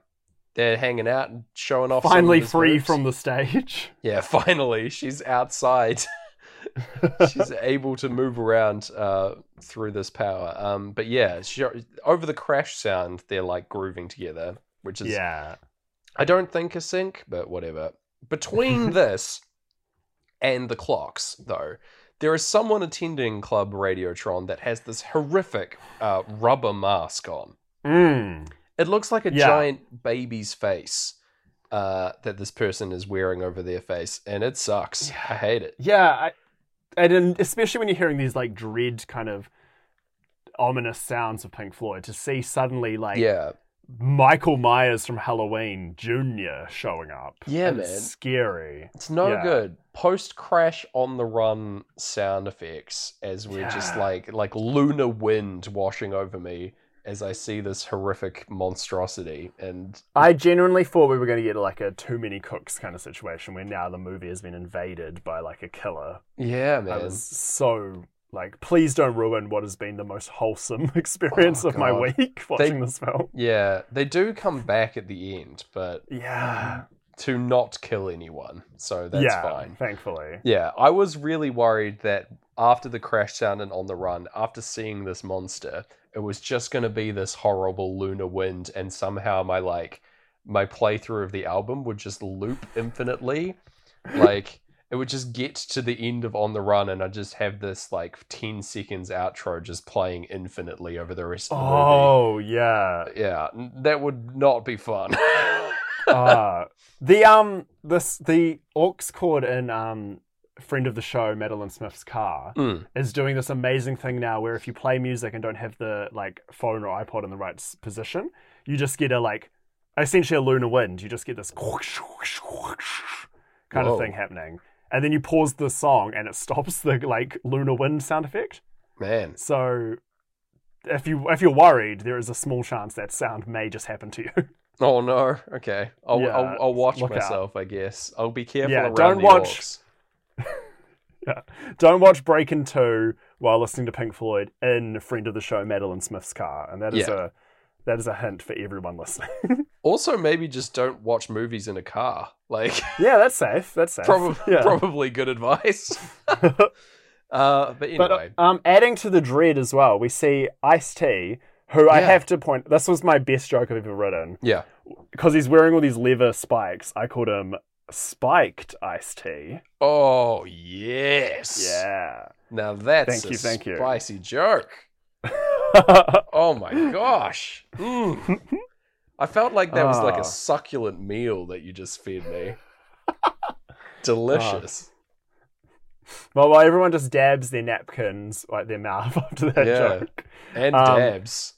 They're hanging out and showing off. Finally free moves. from the stage. Yeah, [LAUGHS] finally, she's outside. She's able to move around uh, through this power. Um, but yeah, she, over the crash sound, they're like grooving together, which is yeah. I don't think a sync, but whatever. Between [LAUGHS] this and the clocks, though, there is someone attending Club Radiotron that has this horrific uh, rubber mask on. Mm. It looks like a Yeah. giant baby's face uh, that this person is wearing over their face, and it sucks. I hate it. Yeah, I, and especially when you're hearing these like dread kind of ominous sounds of Pink Floyd, to see suddenly like yeah, Michael Myers from Halloween Junior showing up. Yeah, It's man. Scary. it's no Yeah. good. Post crash on the run sound effects as we're just like like lunar wind washing over me as I see this horrific monstrosity. And I genuinely thought we were going to get like a too many cooks kind of situation where now the movie has been invaded by like a killer. yeah, man. I was so like, please don't ruin what has been the most wholesome [LAUGHS] experience Oh, of my week watching this film. Yeah, they do come back at the end, but Yeah, to not kill anyone, so that's yeah. fine. Thankfully, Yeah, I was really worried that after the crash sound and on the run, after seeing this monster, it was just going to be this horrible lunar wind, and somehow my like my playthrough of the album would just loop infinitely. like it would just get to the end of On the Run, and I'd just have this like ten seconds outro just playing infinitely over the rest of the movie. Oh yeah. Yeah, that would not be fun. Ah, [LAUGHS] the um this the aux cord in um friend of the show Madeline Smith's car Mm. is doing this amazing thing now where if you play music and don't have the like phone or iPod in the right position, you just get a like essentially a lunar wind. You just get this kind Whoa. of thing happening. And then you pause the song and it stops the like lunar wind sound effect. Man, So if you if you're worried, there is a small chance that sound may just happen to you. [LAUGHS] oh no. Okay, I'll Yeah, I'll, I'll watch look out. myself. I guess I'll be careful Yeah, don't watch- orcs. Yeah. [LAUGHS] Don't watch Breakin' 2 while listening to Pink Floyd in a friend of the show Madeline Smith's car. And that is Yeah. a that is a hint for everyone listening. [LAUGHS] Also, maybe just don't watch movies in a car. Like, [LAUGHS] yeah, that's safe. That's safe. probably yeah. probably good advice. Uh, but But anyway, um, adding to the dread as well, we see Ice T, who I have to point. This was my best joke I've ever written yeah, because he's wearing all these leather spikes. I called him Spiked iced tea. Oh yes. Yeah. Now that's Thank a you, thank you. spicy joke. [LAUGHS] Oh my gosh. Mm. I felt like that was like Ah. a succulent meal that you just fed me. Delicious. [LAUGHS] well, while everyone just dabs their napkins like their mouth [LAUGHS] after that Yeah. joke, and um, dabs.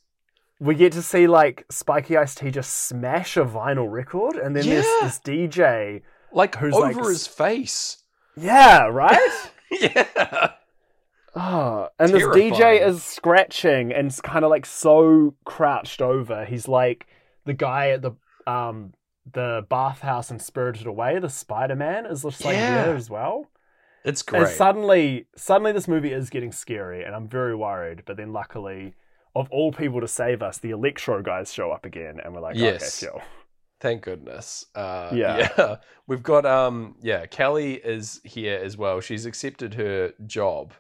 we get to see like Spiky Ice T just smash a vinyl record, and then there's this DJ. Like who's over like his face. Yeah, right. [LAUGHS] yeah. Oh, and Terrifying. this DJ is scratching and kind of like so crouched over. He's like the guy at the um the bathhouse in Spirited Away. The Spider Man is just like Yeah. there as well. It's great. And suddenly, suddenly this movie is getting scary, and I'm very worried. But then, luckily, of all people to save us, the Electro guys show up again, and we're like, Yes. okay, chill. Thank goodness. Uh, Yeah. yeah. [LAUGHS] We've got um yeah, Kelly is here as well. She's accepted her job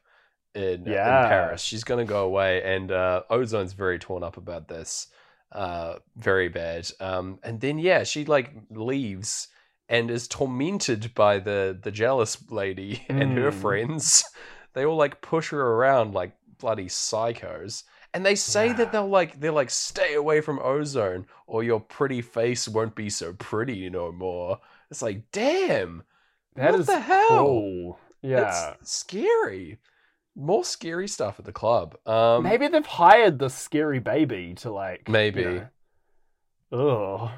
in, Yeah. in Paris. She's gonna go away and uh Ozone's very torn up about this. Uh very bad. Um and then yeah, she like leaves and is tormented by the the jealous lady [LAUGHS] and her Mm. friends. They all like push her around like bloody psychos. And they say Yeah. that they'll like they're like stay away from ozone or your pretty face won't be so pretty no more. It's like damn, That What is the hell? cool. Yeah. it's scary. More scary stuff at the club. Um, Maybe they've hired the scary baby to like. you Maybe. know-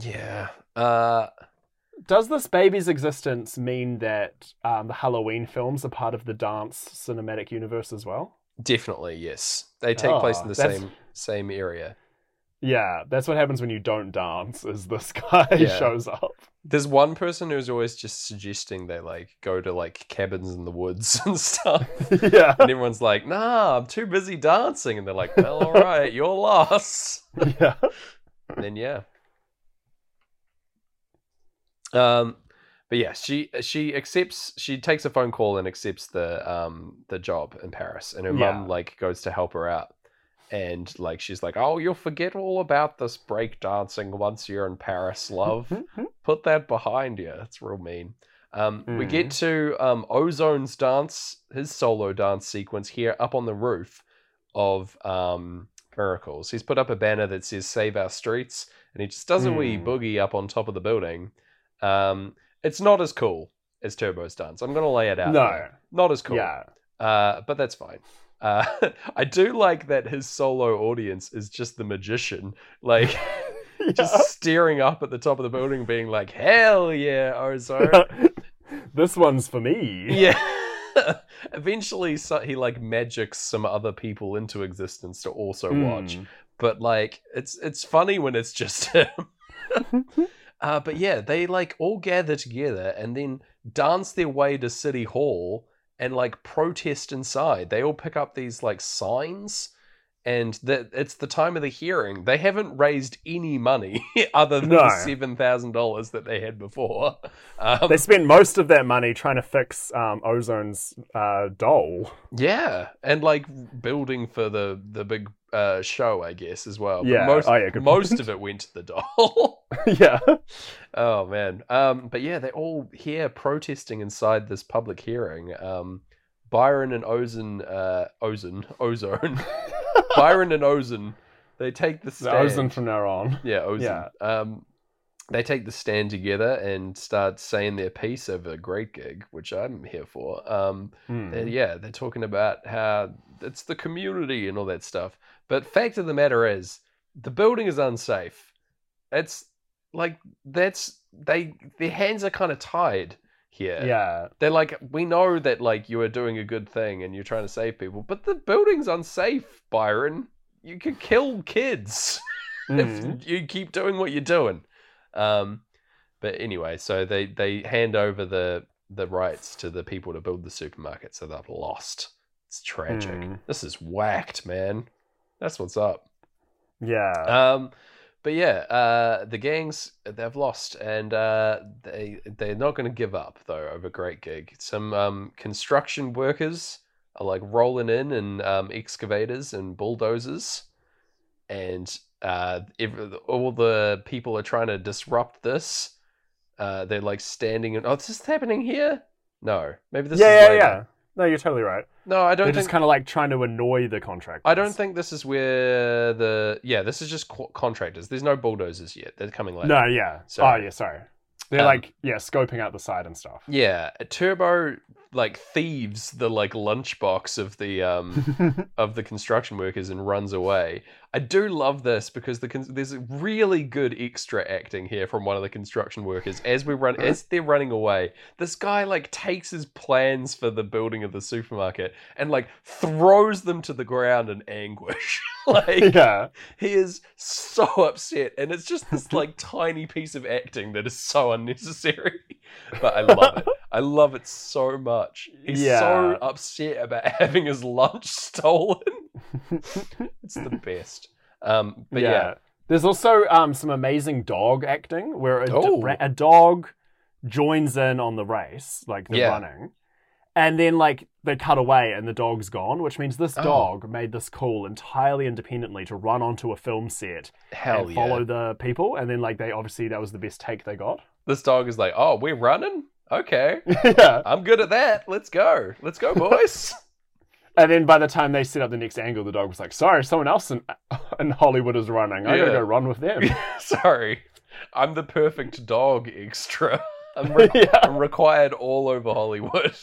yeah. Uh, Does this baby's existence mean that um, the Halloween films are part of the dance cinematic universe as well? Definitely yes. They take place Oh, in the that's- same same area. Yeah, that's what happens when you don't dance. Is this [LAUGHS] guy Yeah. shows up? There's one person who's always just suggesting they like go to like cabins in the woods [LAUGHS] and stuff. [LAUGHS] yeah, And everyone's like, nah, I'm too busy dancing. And they're like, well, all right, you're lost. yeah. And then, yeah. Um, but yeah, she she accepts. She takes a phone call and accepts the um the job in Paris, and her Yeah. mum like goes to help her out, and like she's like, "Oh, you'll forget all about this break dancing once you're in Paris, love. [LAUGHS] Put that behind you." It's real mean. Um, we get to um Ozone's dance, his solo dance sequence here up on the roof of um Miracles. He's put up a banner that says "Save Our Streets," and he just does a wee Hmm. boogie up on top of the building. Um, it's not as cool as Turbo's dance. I'm gonna lay it out. No. there. not as cool. Yeah. Uh, but that's fine. Uh, [LAUGHS] I do like that his solo audience is just the magician, like [LAUGHS] [LAUGHS] just staring up at the top of the building, being like, "Hell yeah, Ozone!" this one's for me. yeah. Eventually, so, he like magics some other people into existence to also watch. Mm. But like, it's it's funny when it's just him. Uh, but yeah, they like all gather together and then dance their way to City Hall and like protest inside. They all pick up these like signs and that it's the time of the hearing. They haven't raised any money [LAUGHS] other than No. the seven thousand dollars that they had before. [LAUGHS] Um, They spent most of that money trying to fix um, Ozone's uh, doll. yeah, and like building for the the big uh, show, I guess as well. But Yeah. most Oh, yeah, most of it went to the doll. [LAUGHS] yeah. Oh man. Um, but yeah, they're all here protesting inside this public hearing. Um, Byron and Ozone, uh, Ozone, Ozone, Byron and Ozone, they take the stand. Ozone from now on. yeah, Ozone. Yeah. Um, they take the stand together and start saying their piece over a great gig, which I'm here for. Um, Hmm. and yeah, they're talking about how it's the community and all that stuff. But fact of the matter is, the building is unsafe. It's like that's they their hands are kind of tied here. Yeah. They're like, we know that like you are doing a good thing and you're trying to save people, but the building's unsafe, Byron. You could kill kids Mm. [LAUGHS] if you keep doing what you're doing. Um, but anyway, so they they hand over the the rights to the people to build the supermarket, so they've lost. It's tragic. Mm. This is whacked, man. That's what's up. Yeah. Um, but yeah, uh, the gangs they've lost, and uh, they they're not going to give up though over a Great Gig. Some um, construction workers are like rolling in and um, excavators and bulldozers, and uh, if, all the people are trying to disrupt this. Uh, they're like standing and oh, is this happening here? No, maybe this yeah, is yeah, later. yeah. No, you're totally right. No, I don't They're just kind of like trying to annoy the contractors. I don't think this is where the yeah. This is just co- contractors. There's no bulldozers yet. They're coming later. No, yeah. Sorry. Oh, yeah, sorry. They're Um, like, yeah, scoping out the side and stuff. Yeah, Turbo like thieves the like lunchbox of the um [LAUGHS] of the construction workers and runs away. I do love this because the con- there's really good extra acting here from one of the construction workers as we run as they're running away. This guy like takes his plans for the building of the supermarket and like throws them to the ground in anguish. [LAUGHS] like yeah. he is so upset and it's just this like [LAUGHS] tiny piece of acting that is so unnecessary but i love it i love it so much he's Yeah. so upset about [LAUGHS] having his lunch stolen [LAUGHS] it's the best um but yeah, There's also um, some amazing dog acting where a, Oh. a dog joins in on the race, like the Yeah. running, and then like they cut away and the dog's gone, which means this Oh. dog made this call entirely independently to run onto a film set hell and yeah follow the people, and then like they obviously that was the best take they got. this dog is like oh we're running okay [LAUGHS] yeah. i'm good at that let's go let's go boys [LAUGHS] And then by the time they set up the next angle, the dog was like, "Sorry, someone else in, [LAUGHS] in Hollywood is running. I gotta go run with them." sorry i'm the perfect dog extra I'm, re- yeah. I'm required all over hollywood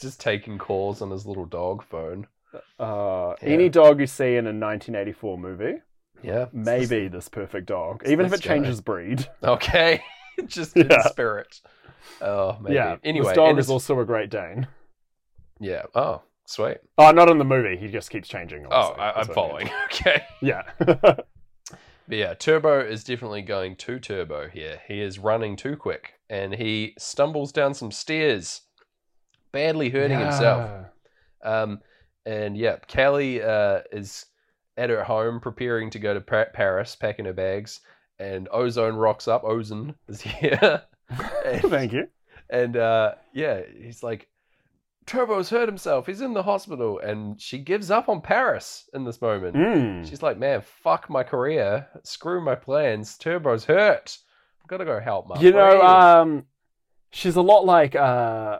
just taking calls on his little dog phone. Uh, Yeah. Any dog you see in a 1984 movie, Yeah, maybe this perfect dog, even if this it changes breed. Okay, [LAUGHS] just in Yeah. spirit. Oh, maybe. Yeah. Anyway, this dog is also a Great Dane. yeah. Oh, sweet. Oh, not in the movie. He just keeps changing. Oh, obviously. I, I'm That's what following. mean. [LAUGHS] Okay. Yeah. [LAUGHS] But yeah, Turbo is definitely going too turbo here. He is running too quick, and he stumbles down some stairs, badly hurting himself. Um, and yeah, Callie uh, is at her home preparing to go to Paris, packing her bags, and Ozone rocks up. Ozone is [LAUGHS] here. And- [LAUGHS] Thank you. And uh, yeah, he's like, Turbo's hurt himself. He's in the hospital. And she gives up on Paris in this moment. Mm. She's like, man, fuck my career. Screw my plans. Turbo's hurt. I've got to go help my You know, um, she's a lot like uh,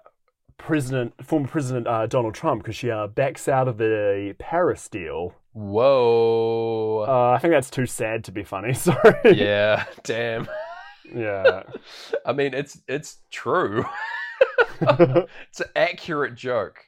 President, former President uh, Donald Trump, because she uh, backs out of the Paris deal. Whoa. Uh, I think that's too sad to be funny. [LAUGHS] Sorry. yeah, damn. yeah. [LAUGHS] I mean, it's it's true. [LAUGHS] it's an accurate joke,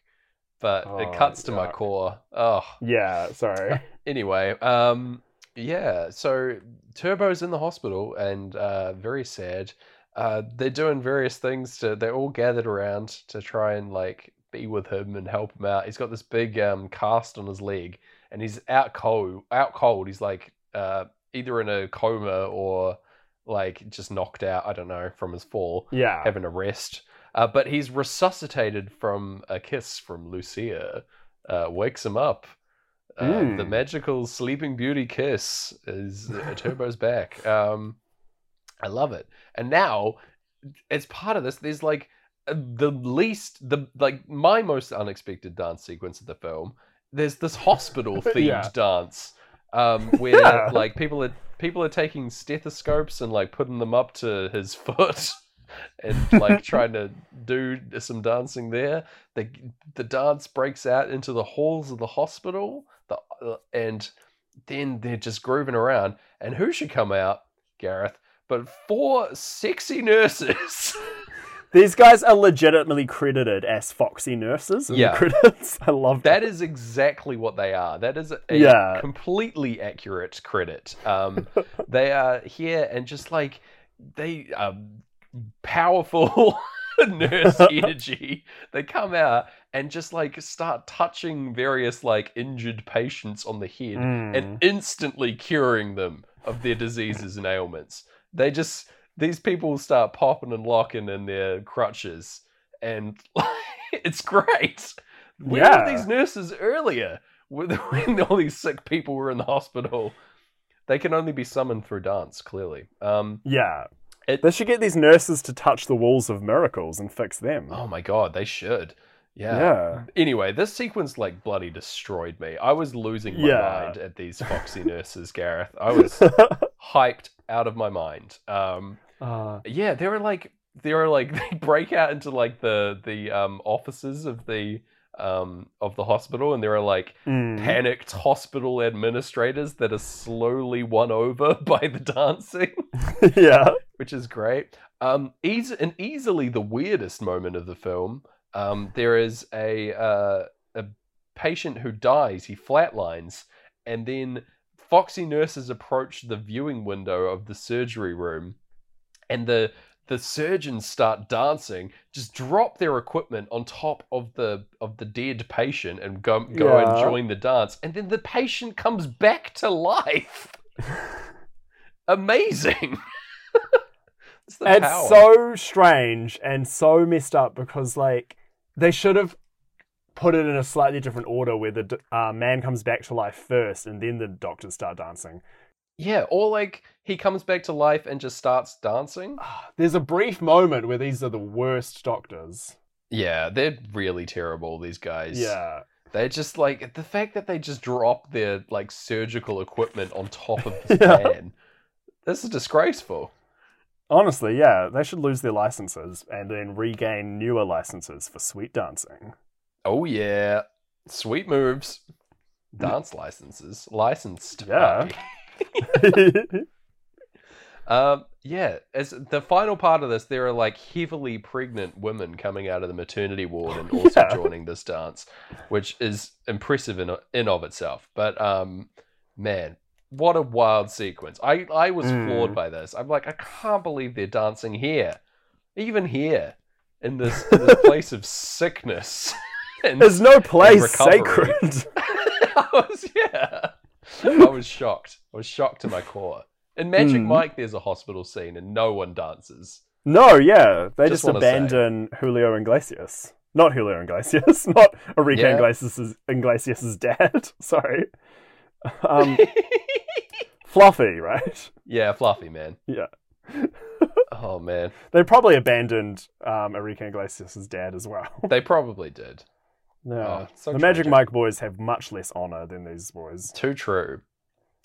but Oh, it cuts to my core. Oh, yeah. Sorry. anyway, um, yeah. So Turbo's in the hospital and uh, very sad. Uh, they're doing various things to. They're all gathered around to try and like be with him and help him out. He's got this big um, cast on his leg, and he's out cold. Out cold. He's like uh, either in a coma or like just knocked out. I don't know from his fall, Yeah. having a rest. Uh, but he's resuscitated from a kiss from Lucia. Uh, wakes him up. Uh, Mm. The magical Sleeping Beauty kiss is uh, [LAUGHS] Turbo's back. Um, I love it. And now, as part of this, there's like uh, the least, the like my most unexpected dance sequence of the film. There's this hospital [LAUGHS] themed Yeah. dance um, [LAUGHS] where Yeah. like people are people are taking stethoscopes and like putting them up to his [LAUGHS] foot and like trying to do some dancing there. The the dance breaks out into the halls of the hospital, the uh, and then they're just grooving around. And who should come out, Gareth? But four sexy nurses. These guys are legitimately credited as foxy nurses in Yeah. the credits. [LAUGHS] I love That is exactly what they are. That is a Yeah. completely accurate credit. Um, they are here and just like they are powerful [LAUGHS] nurse [LAUGHS] energy. They come out and just like start touching various like injured patients on the head Mm. and instantly curing them of their diseases and ailments. They just these people start popping and locking in their crutches, and [LAUGHS] it's great. Where Yeah. were these nurses earlier when [LAUGHS] when all these sick people were in the hospital? They can only be summoned through dance, clearly. Um, Yeah. It- they should get these nurses to touch the walls of miracles and fix them. oh my god, they should. Yeah. yeah. Anyway, this sequence like bloody destroyed me. I was losing my Yeah. mind at these foxy nurses, Gareth. I was [LAUGHS] hyped out of my mind. Um, Uh, yeah, they are like they are like [LAUGHS] they break out into like the the um offices of the um of the hospital and there are like mm. panicked hospital administrators that are slowly won over [LAUGHS] by the dancing, [LAUGHS] yeah. which is great. Um, easy and easily the weirdest moment of the film. Um, there is a uh, a patient who dies. He flatlines, and then foxy nurses approach the viewing window of the surgery room, and the the surgeons start dancing, just drop their equipment on top of the of the dead patient and go go and join the dance, and then the patient comes back to life. [LAUGHS] Amazing. [LAUGHS] it's It's so strange and so messed up because, like, they should have put it in a slightly different order where the uh, man comes back to life first and then the doctors start dancing. Yeah, or like he comes back to life and just starts dancing. There's a brief moment where these are the worst doctors. Yeah, they're really terrible, these guys. Yeah. They're just like the fact that they just drop their like surgical equipment on top of [LAUGHS] this Yeah. man. This is disgraceful. Honestly, yeah, they should lose their licenses and then regain newer licenses for sweet dancing. Oh yeah. Sweet moves. Dance licenses. Licensed. Yeah. [LAUGHS] Um, yeah, as the final part of this, there are like heavily pregnant women coming out of the maternity ward and also Yeah. joining this dance, which is impressive in in of itself. But um, man, what a wild sequence! I I was Mm. floored by this. I'm like, I can't believe they're dancing here, even here in this, in this [LAUGHS] place of sickness. And There's no place sacred. [LAUGHS] I was yeah. I was shocked. I was shocked to my core. In Magic Mm. Mike, there's a hospital scene and no one dances. No, yeah, they Just just, wanna say. abandon Julio Iglesias. Not Julio Iglesias, [LAUGHS] not Enrique Yeah. Iglesias' Iglesias' dad. [LAUGHS] Sorry, um, Fluffy, right? yeah, fluffy man. Yeah. Oh man, They probably abandoned um, Enrique Iglesias' dad as well. they probably did. Yeah. Oh, so the Magic. Mike boys have much less honor than these boys. Too true.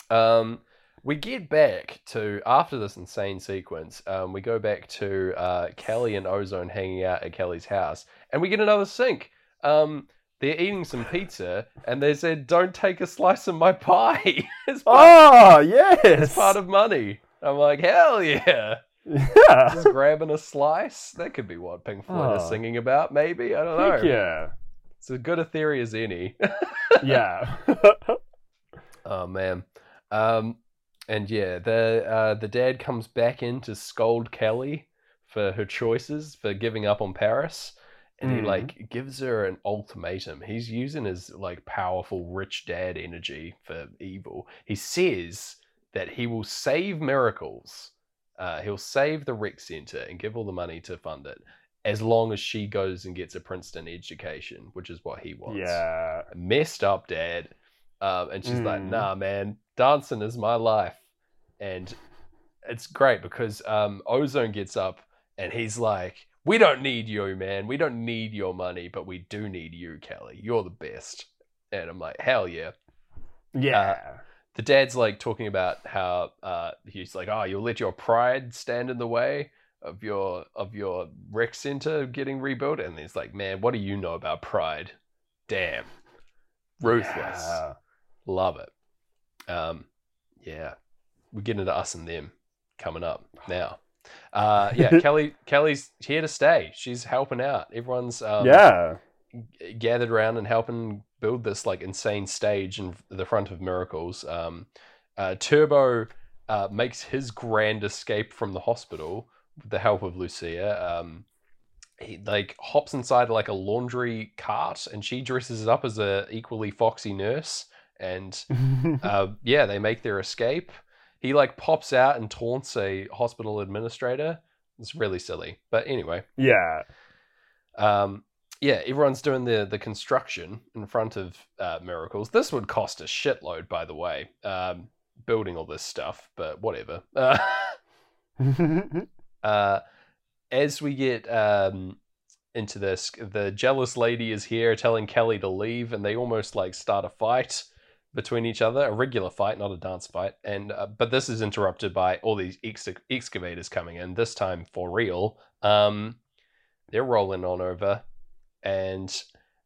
Um, we get back to after this insane sequence. Um, we go back to uh, Kelly and Ozone hanging out at Kelly's house, and we get another sink. Um, they're eating some pizza, and they said, "Don't take a slice of my pie." [LAUGHS] part, Oh, as it's part of money. I'm like, hell yeah! yeah. Just grabbing a slice. That could be what Pink Floyd is Oh. singing about. Maybe I don't know. Heck yeah. It's as good a theory as any. [LAUGHS] Yeah. [LAUGHS] Oh man. Um and yeah, the uh the dad comes back in to scold Kelly for her choices for giving up on Paris. And he Mm. like gives her an ultimatum. He's using his like powerful rich dad energy for evil. He says that he will save miracles. Uh, he'll save the rec center and give all the money to fund it as long as she goes and gets a Princeton education, which is what he wants yeah. messed up dad. Um, and she's like, Mm. "Nah, man, dancing is my life," and it's great because um, Ozone gets up and he's like, "We don't need you, man. We don't need your money, but we do need you, Kelly. You're the best." And I'm like, "Hell yeah!" Yeah. the dad's like talking about how uh, he's like, oh, you'll let your pride stand in the way of your of your rec center getting rebuilt, and he's like, man, what do you know about pride? Damn, ruthless, Yeah. love it. Um, yeah, we get into us and them coming up now. Uh, yeah, [LAUGHS] Kelly Kelly's here to stay. She's helping out. Everyone's um, yeah. g- gathered around and helping build this like insane stage in the front of Miracles. Um, uh, Turbo uh, makes his grand escape from the hospital with the help of Lucia. Um, he like hops inside like a laundry cart, and she dresses up as a equally foxy nurse. And [LAUGHS] uh, yeah, they make their escape. He like pops out and taunts a hospital administrator. It's really silly, but anyway. yeah. Um, yeah, everyone's doing the the construction in front of uh, Miracles. This would cost a shitload, by the way, um, building all this stuff. But whatever. Uh, [LAUGHS] [LAUGHS] uh, as we get um, into this, the jealous lady is here telling Kelly to leave, and they almost like start a fight between each other, a regular fight, not a dance fight. And uh, but this is interrupted by all these ex- excavators coming in. This time for real. Um, they're rolling on over, and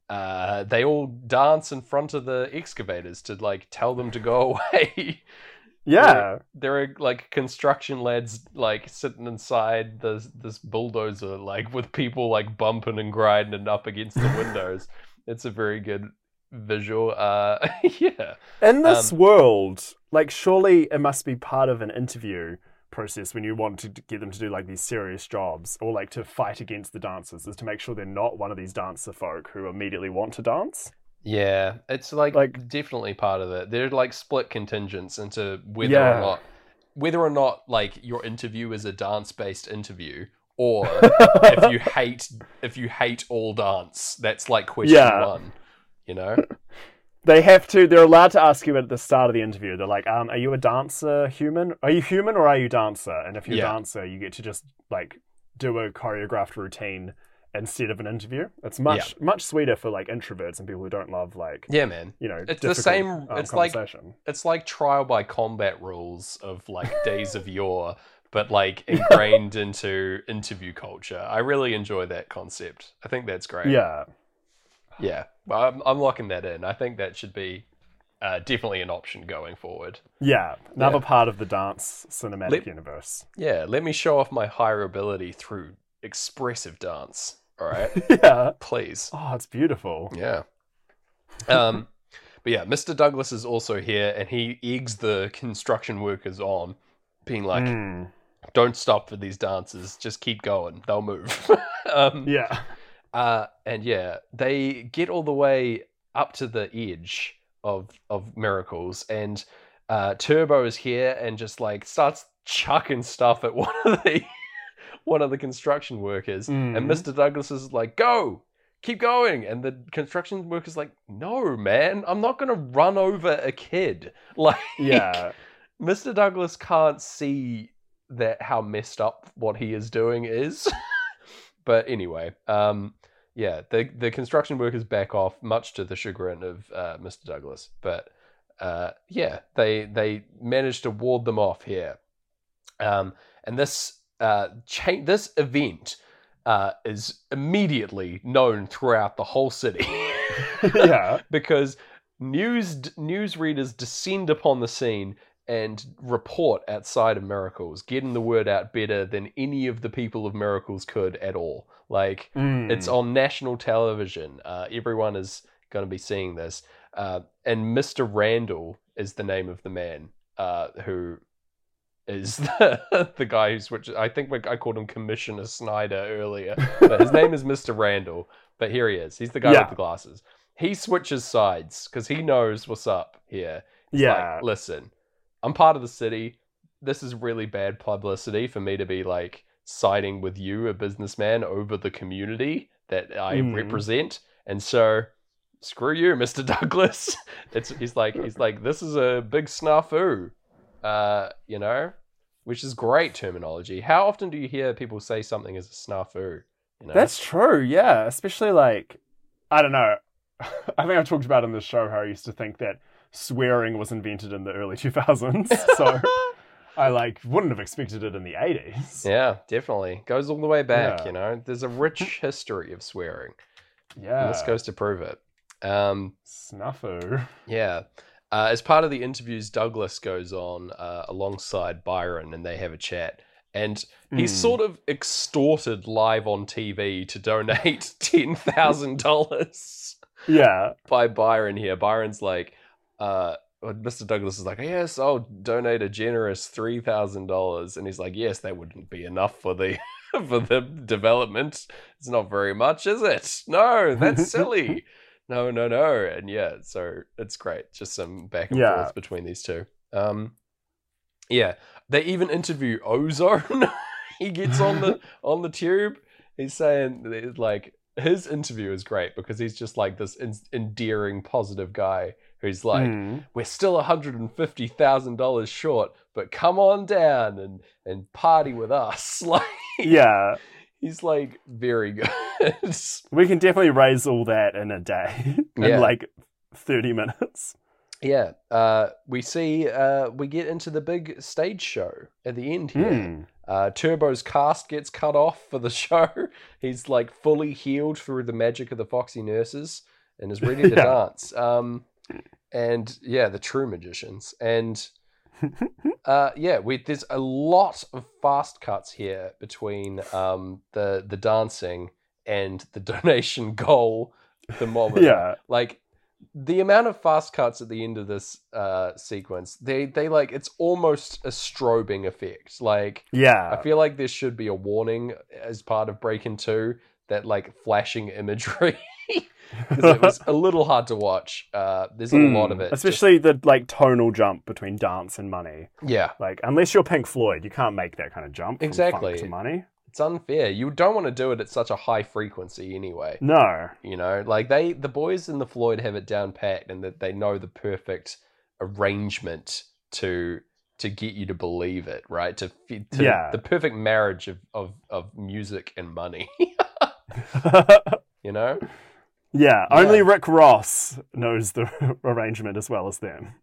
uh, they all dance in front of the excavators to like tell them to go [LAUGHS] away. Yeah. there are like construction lads like sitting inside this this bulldozer like with people like bumping and grinding and up against the windows. [LAUGHS] it's a very good visual. Uh, [LAUGHS] yeah, In this Um, world, like, surely it must be part of an interview process when you want to get them to do like these serious jobs or like to fight against the dancers is to make sure they're not one of these dancer folk who immediately want to dance. Yeah. It's like, Like- definitely part of it. They're like split contingents into whether Yeah. or not whether or not like your interview is a dance based interview or if you [LAUGHS] hate if you hate all dance. That's like question Yeah. one. You know. [LAUGHS] They have to. They're allowed to ask you at the start of the interview. They're like, um, "Are you a dancer, human? Are you human or are you dancer?" And if you're Yeah. a dancer, you get to just like do a choreographed routine instead of an interview. It's much much sweeter for like introverts and people who don't love like Yeah, man. you know. It's the same- um, it's like- conversation. it's like trial by combat rules of like days of yore but like ingrained [LAUGHS] into interview culture i really enjoy that concept i think that's great yeah. yeah well, I'm, I'm locking that in i think that should be uh, definitely an option going forward Yeah, another Yeah. part of the dance cinematic Let- universe. yeah let me show off my higher ability through expressive dance all right [LAUGHS] yeah. please Oh, it's beautiful. Yeah. Um, but yeah, Mr. Douglas is also here, and he eggs the construction workers on, being like, Mm, "Don't stop for these dancers. Just keep going. They'll move." [LAUGHS] um, yeah. uh, and yeah, they get all the way up to the edge of of miracles, and uh, Turbo is here and just like starts chucking stuff at [LAUGHS] one of the one of the construction workers, and Mhm. Mr. Douglas is like, "Go." Keep going, and the construction worker's like, "No, man, I'm not gonna run over a kid." [LAUGHS] Like, Yeah. Mr. Douglas can't see that how messed up what he is doing is. [LAUGHS] but anyway, um, yeah, the the construction workers back off, much to the chagrin of uh, Mr. Douglas. But uh, yeah, they they managed to ward them off here. Um, and this uh, cha- this event uh, is immediately known throughout the whole city. [LAUGHS] yeah. [LAUGHS] because news news readers descend upon the scene and report outside of miracles getting the word out better than any of the people of miracles could at all like Mm. it's on national television uh, everyone is going to be seeing this uh, and mr randall is the name of the man uh, who is [LAUGHS] the, the guy who switches i think i called him commissioner snyder earlier but his name is mr randall but here he is he's the guy Yeah. with the glasses he switches sides because he knows what's up here He's yeah. like, listen, I'm part of the city. This is really bad publicity for me to be like siding with you, a businessman, over the community that I Mm. represent. And so screw you, Mister [LAUGHS] Douglas. It's he's like he's like this is a big snafu, uh, you know, which is great terminology. How often do you hear people say something as a snafu? You know? That's true, yeah. Especially like, I don't know. [LAUGHS] I think I've talked about in the show how I used to think that swearing was invented in the early 2000s. So [LAUGHS] I like wouldn't have expected it in the 80s. yeah, definitely goes all the way back. Yeah. You know, there's a rich history of swearing. Yeah. And this goes to prove it. Um, Snuffu. Yeah. Uh, as part of the interviews, Douglas goes on uh, alongside Byron and they have a chat. And he's Hmm. sort of extorted live on TV to donate [LAUGHS] $10,000 Yeah. by Byron here. Byron's like, uh, Mr. Douglas is like, yes, I'll donate a generous $3,000. And he's like, yes, that wouldn't be enough for the. [LAUGHS] For the development, it's not very much, is it? No, that's [LAUGHS] silly no, no, no. And yeah, so it's great. Just some back and Yeah. forth between these two. Um, yeah, they even interview Ozone. [LAUGHS] he gets on the [LAUGHS] on the tube. He's saying like his interview is great because he's just like this en- endearing, positive guy who's like, Hmm. "We're still one hundred and fifty thousand dollars short, but come on down and and party with us." [LAUGHS] Like Yeah. He's like very [LAUGHS] good. We can definitely raise all that in a day. in Yeah. like 30 minutes. Yeah, uh, we see uh, we get into the big stage show at the end here. Hmm. Uh, Turbo's cast gets cut off for the [LAUGHS] show. He's like fully healed through the magic of the Foxy nurses and is ready to [LAUGHS] Yeah. dance. Um, and yeah, the true magicians. And uh, yeah, we, there's a lot of fast cuts here between um, the the dancing and the [LAUGHS] donation goal thermometer Yeah. like the amount of fast cuts at the end of this uh sequence they they like it's almost a strobing effect like Yeah. i feel like there should be a warning as part of breaking 2 that like flashing imagery [LAUGHS] it was [LAUGHS] a little hard to watch uh there's a lot of it just- Especially the like tonal jump between dance and money. yeah Like, unless you're Pink Floyd, you can't make that kind of jump. From Exactly. Funk to money. it's unfair you don't want to do it at such a high frequency anyway No. You know, like they, the boys in the Floyd have it down packed, and that they know the perfect arrangement to to get you to believe it, right? To, to Yeah. the perfect marriage of, of of music and money. [LAUGHS] you know, yeah, Yeah. only Rick Ross knows the [LAUGHS] arrangement as well as them.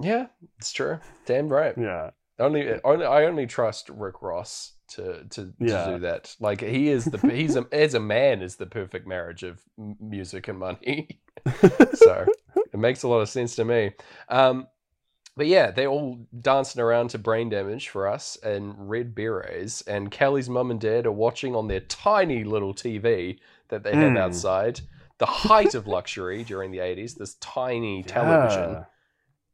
yeah, it's true. Damn right. Yeah. Only, only I only trust Rick Ross to to, Yeah. to do that. Like he is the he's a, as a man is the perfect marriage of music and money. [LAUGHS] so it makes a lot of sense to me. Um, but yeah, they're all dancing around to brain damage for us and red berets, and Kelly's mum and dad are watching on their tiny little TV that they have Mm. outside. The height of luxury during the 80s, this tiny [LAUGHS] television.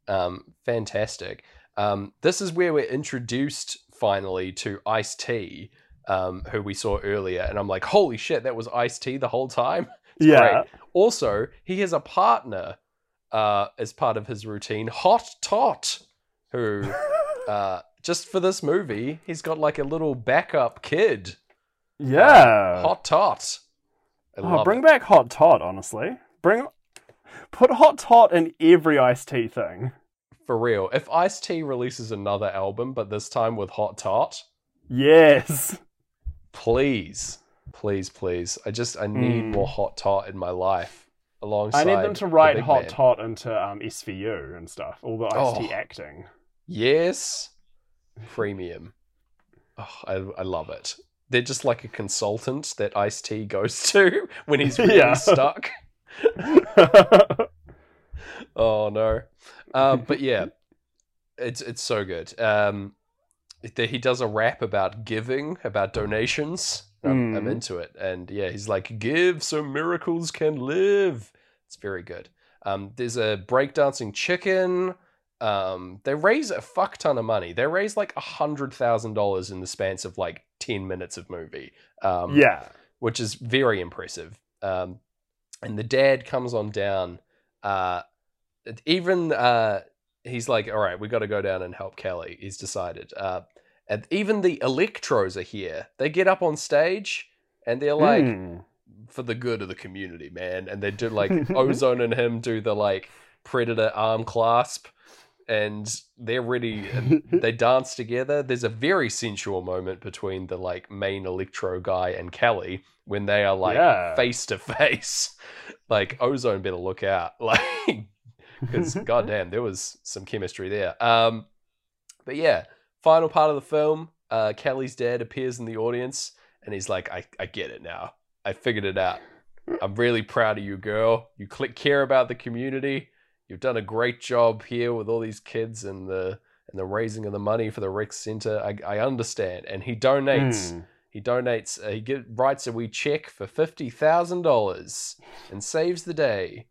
Yeah. Um, fantastic. Um, this is where we're introduced finally to Ice T, um, who we saw earlier, and I'm like, holy shit, that was Ice T the whole time. [LAUGHS] It's Yeah. great. Also, he has a partner uh, as part of his routine, Hot Tot, who [LAUGHS] uh, just for this movie, he's got like a little backup kid, Yeah. Hot Tot. I oh, bring it. back Hot Tot, honestly. Bring put Hot Tot in every Ice T thing. for real. If Ice T releases another album, but this time with Hot Tot, Yes. please, please, please. I just I need Mm. more Hot Tot in my life. Alongside, I need them to write Hot man. Tot into um, SVU and stuff. All the Ice T Oh. acting. Yes, premium. Oh, I I love it. They're just like a consultant that Ice T goes [LAUGHS] to when he's really Yeah. stuck. [LAUGHS] Oh no. Um, but yeah, it's it's so good. Um, he does a rap about giving, about donations. I'm, I'm Mm. into it, and yeah, he's like, "Give so miracles can live." It's very good. Um, there's a breakdancing chicken. Um, they raise a fuck ton of money. They raise like a hundred thousand dollars in the span of like ten minutes of movie. Um, yeah. which is very impressive. Um, and the dad comes on down. Uh, even uh, he's like, "All right, we got to go down and help Kelly." He's decided. Uh, and even the Electros are here. They get up on stage and they're like, Mm. for the good of the community, man. And they do [LAUGHS] like Ozone and him do the like predator arm clasp, and they're really and [LAUGHS] they dance together. There's a very sensual moment between the like main electro guy and Kelly when they are like Yeah. face to face. Like Ozone better look out, [LAUGHS] like because [LAUGHS] goddamn, there was some chemistry there. Um, but yeah, final part of the film, uh, Kelly's dad appears in the audience, and he's like, "I, I get it now. I figured it out. I'm really proud of you, girl. You click care about the community. You've done a great job here with all these kids and the and the raising of the money for the rec center. I, I understand." And he donates. Mm. He donates. Uh, he writes a wee check for fifty thousand dollars and saves the day.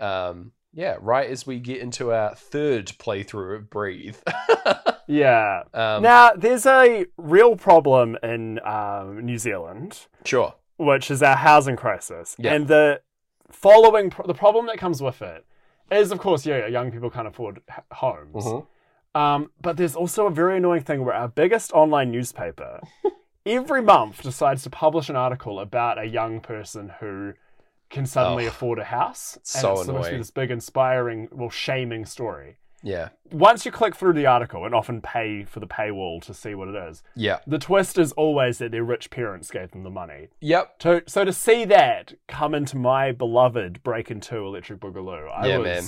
Um, yeah, right as we get into our third playthrough of Breathe. [LAUGHS] Yeah. um, now, there's a real problem in um, New Zealand, sure. which is our housing crisis. Yeah. And the following, pro- the problem that comes with it is, of course, yeah, young people can't afford h- homes. Mhm. Um, but there's also a very annoying thing where our biggest online newspaper [LAUGHS] every month decides to publish an article about a young person who can suddenly Oh, afford a house. and so it's supposed to be this big, inspiring, well, shaming story. Yeah. Once you click through the article and often pay for the paywall to see what it is, Yeah. the twist is always that their rich parents gave them the money. Yep. To, so to see that come into my beloved Breaking Two Electric Boogaloo, I Yeah, was man.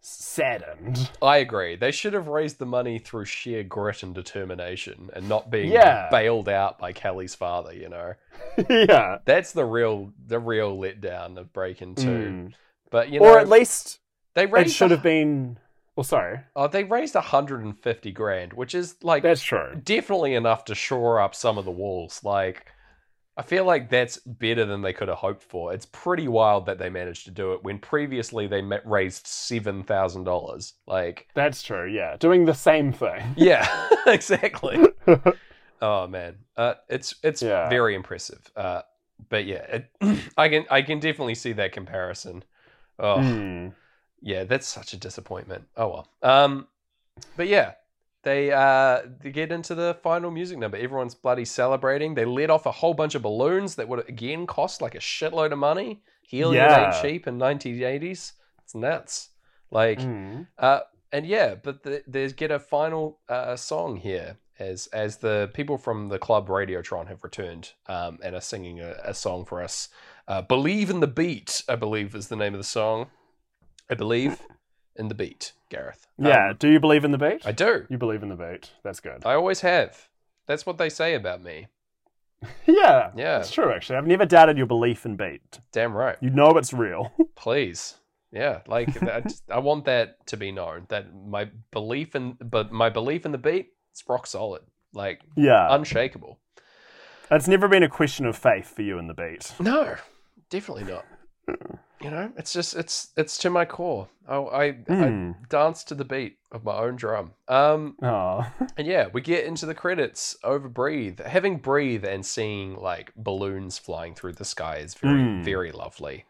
saddened. I agree. They should have raised the money through sheer grit and determination and not being Yeah. bailed out by Kelly's father, you know. [LAUGHS] yeah. That's the real the real letdown of Breaking 2. Mm. But you know Or at least they it should have been. Well, sorry. Oh, they raised 150 grand, which is like That's true. definitely enough to shore up some of the walls. Like, I feel like that's better than they could have hoped for. It's pretty wild that they managed to do it when previously they met, raised seven thousand dollars. Like, That's true. Yeah, doing the same thing. [LAUGHS] yeah, [LAUGHS] exactly. [LAUGHS] oh man, uh, it's it's Yeah. very impressive. Uh, but yeah, it, [CLEARS THROAT] I can I can definitely see that comparison. Oh, Hmm. Yeah, that's such a disappointment. Oh well. Um, but yeah, they uh they get into the final music number. Everyone's bloody celebrating. They let off a whole bunch of balloons that would again cost like a shitload of money. Helium Yeah. ain't cheap in 1980s. It's nuts. Like, Hmm. uh, and yeah, but the, there's get a final uh, song here as as the people from the club Radiotron have returned um, and are singing a, a song for us. Uh, "Believe in the Beat," I believe is the name of the song. I believe [LAUGHS] in the beat, Gareth. Yeah. Um, do you believe in the beat? I do. You believe in the beat. That's good. I always have. That's what they say about me. [LAUGHS] yeah. Yeah. It's true. Actually, I've never doubted your belief in beat. Damn right. You know it's real. [LAUGHS] Please. Yeah, like I, just- I want that to be known that my belief in but my belief in the beat it's rock solid, like yeah. unshakable. it's never been a question of faith for you in the beat. No, definitely not. You know, it's just it's it's to my core. I I, I Hmm. dance to the beat of my own drum. Um, Oh. [LAUGHS] and yeah, we get into the credits over breathe. Having breathe and seeing like balloons flying through the sky is very Hmm. very lovely.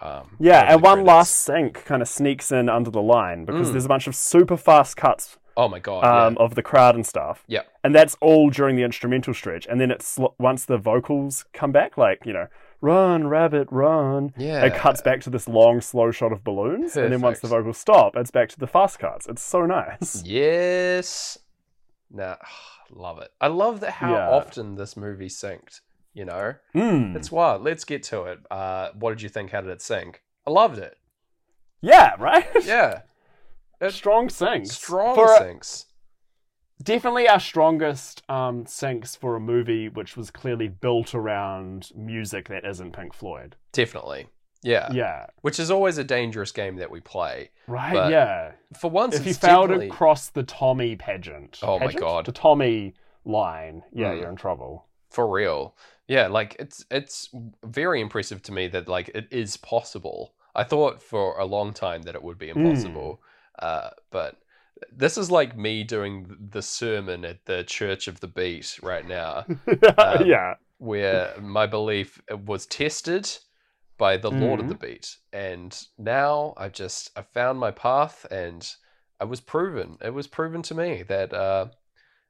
Um, Yeah, and one credits. last sync kind of sneaks in under the line because Mm. there's a bunch of super fast cuts Oh my god! um, of the crowd and stuff. Yeah. And that's all during the instrumental stretch. And then it's once the vocals come back, like, you know, run, rabbit, run, yeah, it cuts back to this long, slow shot of balloons. And then once the vocals stop, it's back to the fast cuts. It's so nice. Yes. Nah, [SIGHS] love it. I love that how Yeah. often this movie synced. You know, Mm. it's wild. Let's get to it. Uh, what did you think? How did it sync? I loved it. Yeah, [LAUGHS] right? Yeah, It- Strong syncs. strong For syncs. Definitely our strongest um, syncs for a movie which was clearly built around music that isn't Pink Floyd. Definitely. Yeah. Yeah. Which is always a dangerous game that we play. Right, But yeah. For once, If you fail definitely- to cross the Tommy pageant, Oh my? God. the Tommy line, yeah, Mm. you're in trouble. for real yeah like it's it's very impressive to me that like it is possible i thought for a long time that it would be impossible uh but this is like me doing the sermon at the church of the beat right now [LAUGHS] Um, yeah, where my belief was tested by the lord of the beat and now i just i found my path and i was proven. It was proven to me that uh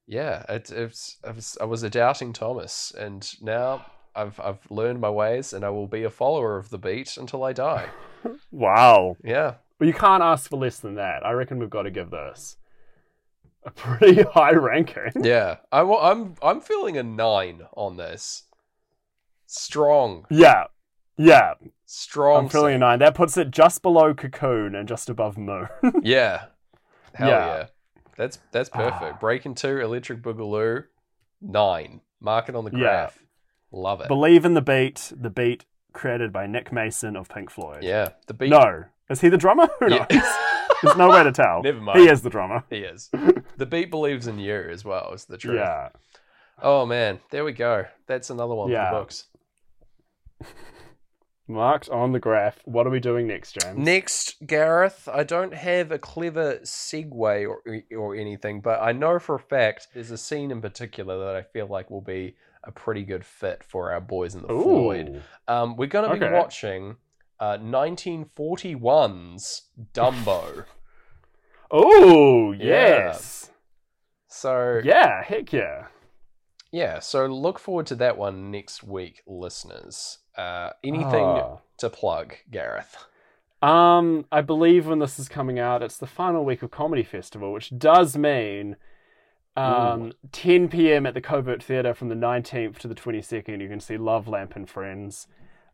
yeah it, it's I was, I was a doubting thomas. And now I've I've learned my ways, and I will be a follower of the beat until I die. [LAUGHS] Wow. Yeah, Well, you can't ask for less than that. I reckon we've got to give this a pretty [LAUGHS] high ranking. yeah. I, I'm I'm feeling a nine on this. Strong, Yeah. Yeah. strong. I'm feeling a nine. That puts it just below Cocoon and just above Moon. [LAUGHS] Yeah. Hell Yeah. yeah. That's that's perfect. Ah. Breaking two, Electric Boogaloo, nine. Mark it on the Yeah. graph. Love it. Believe in the beat. The beat created by Nick Mason of Pink Floyd. yeah. The beat. No. Is he the drummer? Who Yeah. knows? There's no way to tell. [LAUGHS] Never mind. He is the drummer. he is. The beat believes in you as well. Is the truth. Yeah. Oh man, there we go. That's another one Yeah. for the books. [LAUGHS] Marked on the graph. What are we doing next, James? Next, Gareth, I don't have a clever segue or or anything, but I know for a fact there's a scene in particular that I feel like will be a pretty good fit for our boys in the Floyd. Um, we're going to be Okay. watching uh, 1941's Dumbo. [LAUGHS] Oh, Yeah. yes. So Yeah, heck yeah. yeah, so look forward to that one next week, listeners. Uh, anything Ah. to plug, Gareth? Um, I believe when this is coming out, it's the final week of Comedy Festival, which does mean um, 10 p.m. at the Covert Theatre from the 19th to the 22nd. You can see Love Lamp and Friends.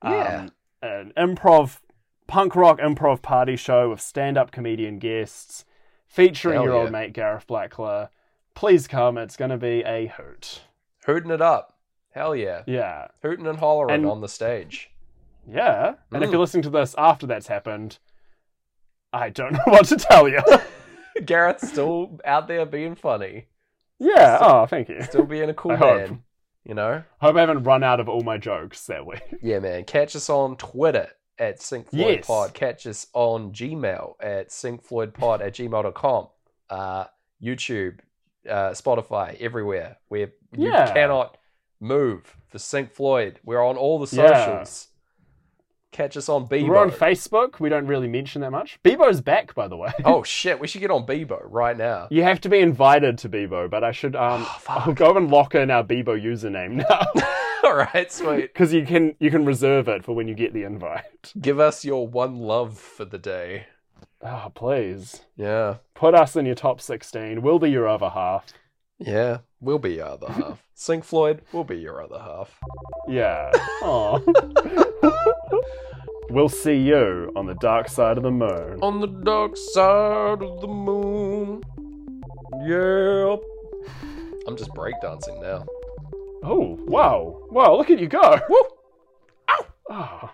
Yeah. Um, an improv, punk rock improv party show with stand up comedian guests featuring Hell your yeah. old mate Gareth Blackler. Please come, it's going to be a hoot. Hooting it up. Hell yeah. Yeah. Hooting and hollering And- on the stage. Yeah. And if Mm. you're listening to this after that's happened, I don't [LAUGHS] know what to tell you. [LAUGHS] Gareth's still out there being funny, yeah. Oh, thank you. still being a cool I hope. You know? Hope I haven't run out of all my jokes that way. [LAUGHS] Yeah, man. Catch us on Twitter at Sync Floyd Yes. Catch us on Gmail at syncfloydpod at gmail.com. Uh, YouTube, uh, Spotify, everywhere where you Yeah. cannot move for Sync Floyd. We're on all the socials. Catch us on Bebo. We're on Facebook. We don't really mention that much. Bebo's back, by the way. oh [LAUGHS] shit, we should get on Bebo right now. You have to be invited to Bebo, but I should um Oh. I'll go and lock in our Bebo username now. [LAUGHS] [LAUGHS] all right, sweet. Because you can you can reserve it for when you get the invite. Give us your one love for the day. Oh, please. Yeah. Put us in your top sixteen. We'll be your other half. Yeah, we'll be your other half. Sync Floyd, we'll be your other half. Yeah. Aw. We'll see you on the dark side of the moon. On the dark side of the moon. Yeah. I'm just breakdancing now. Oh, wow. Wow, look at you go. Woo! Oh.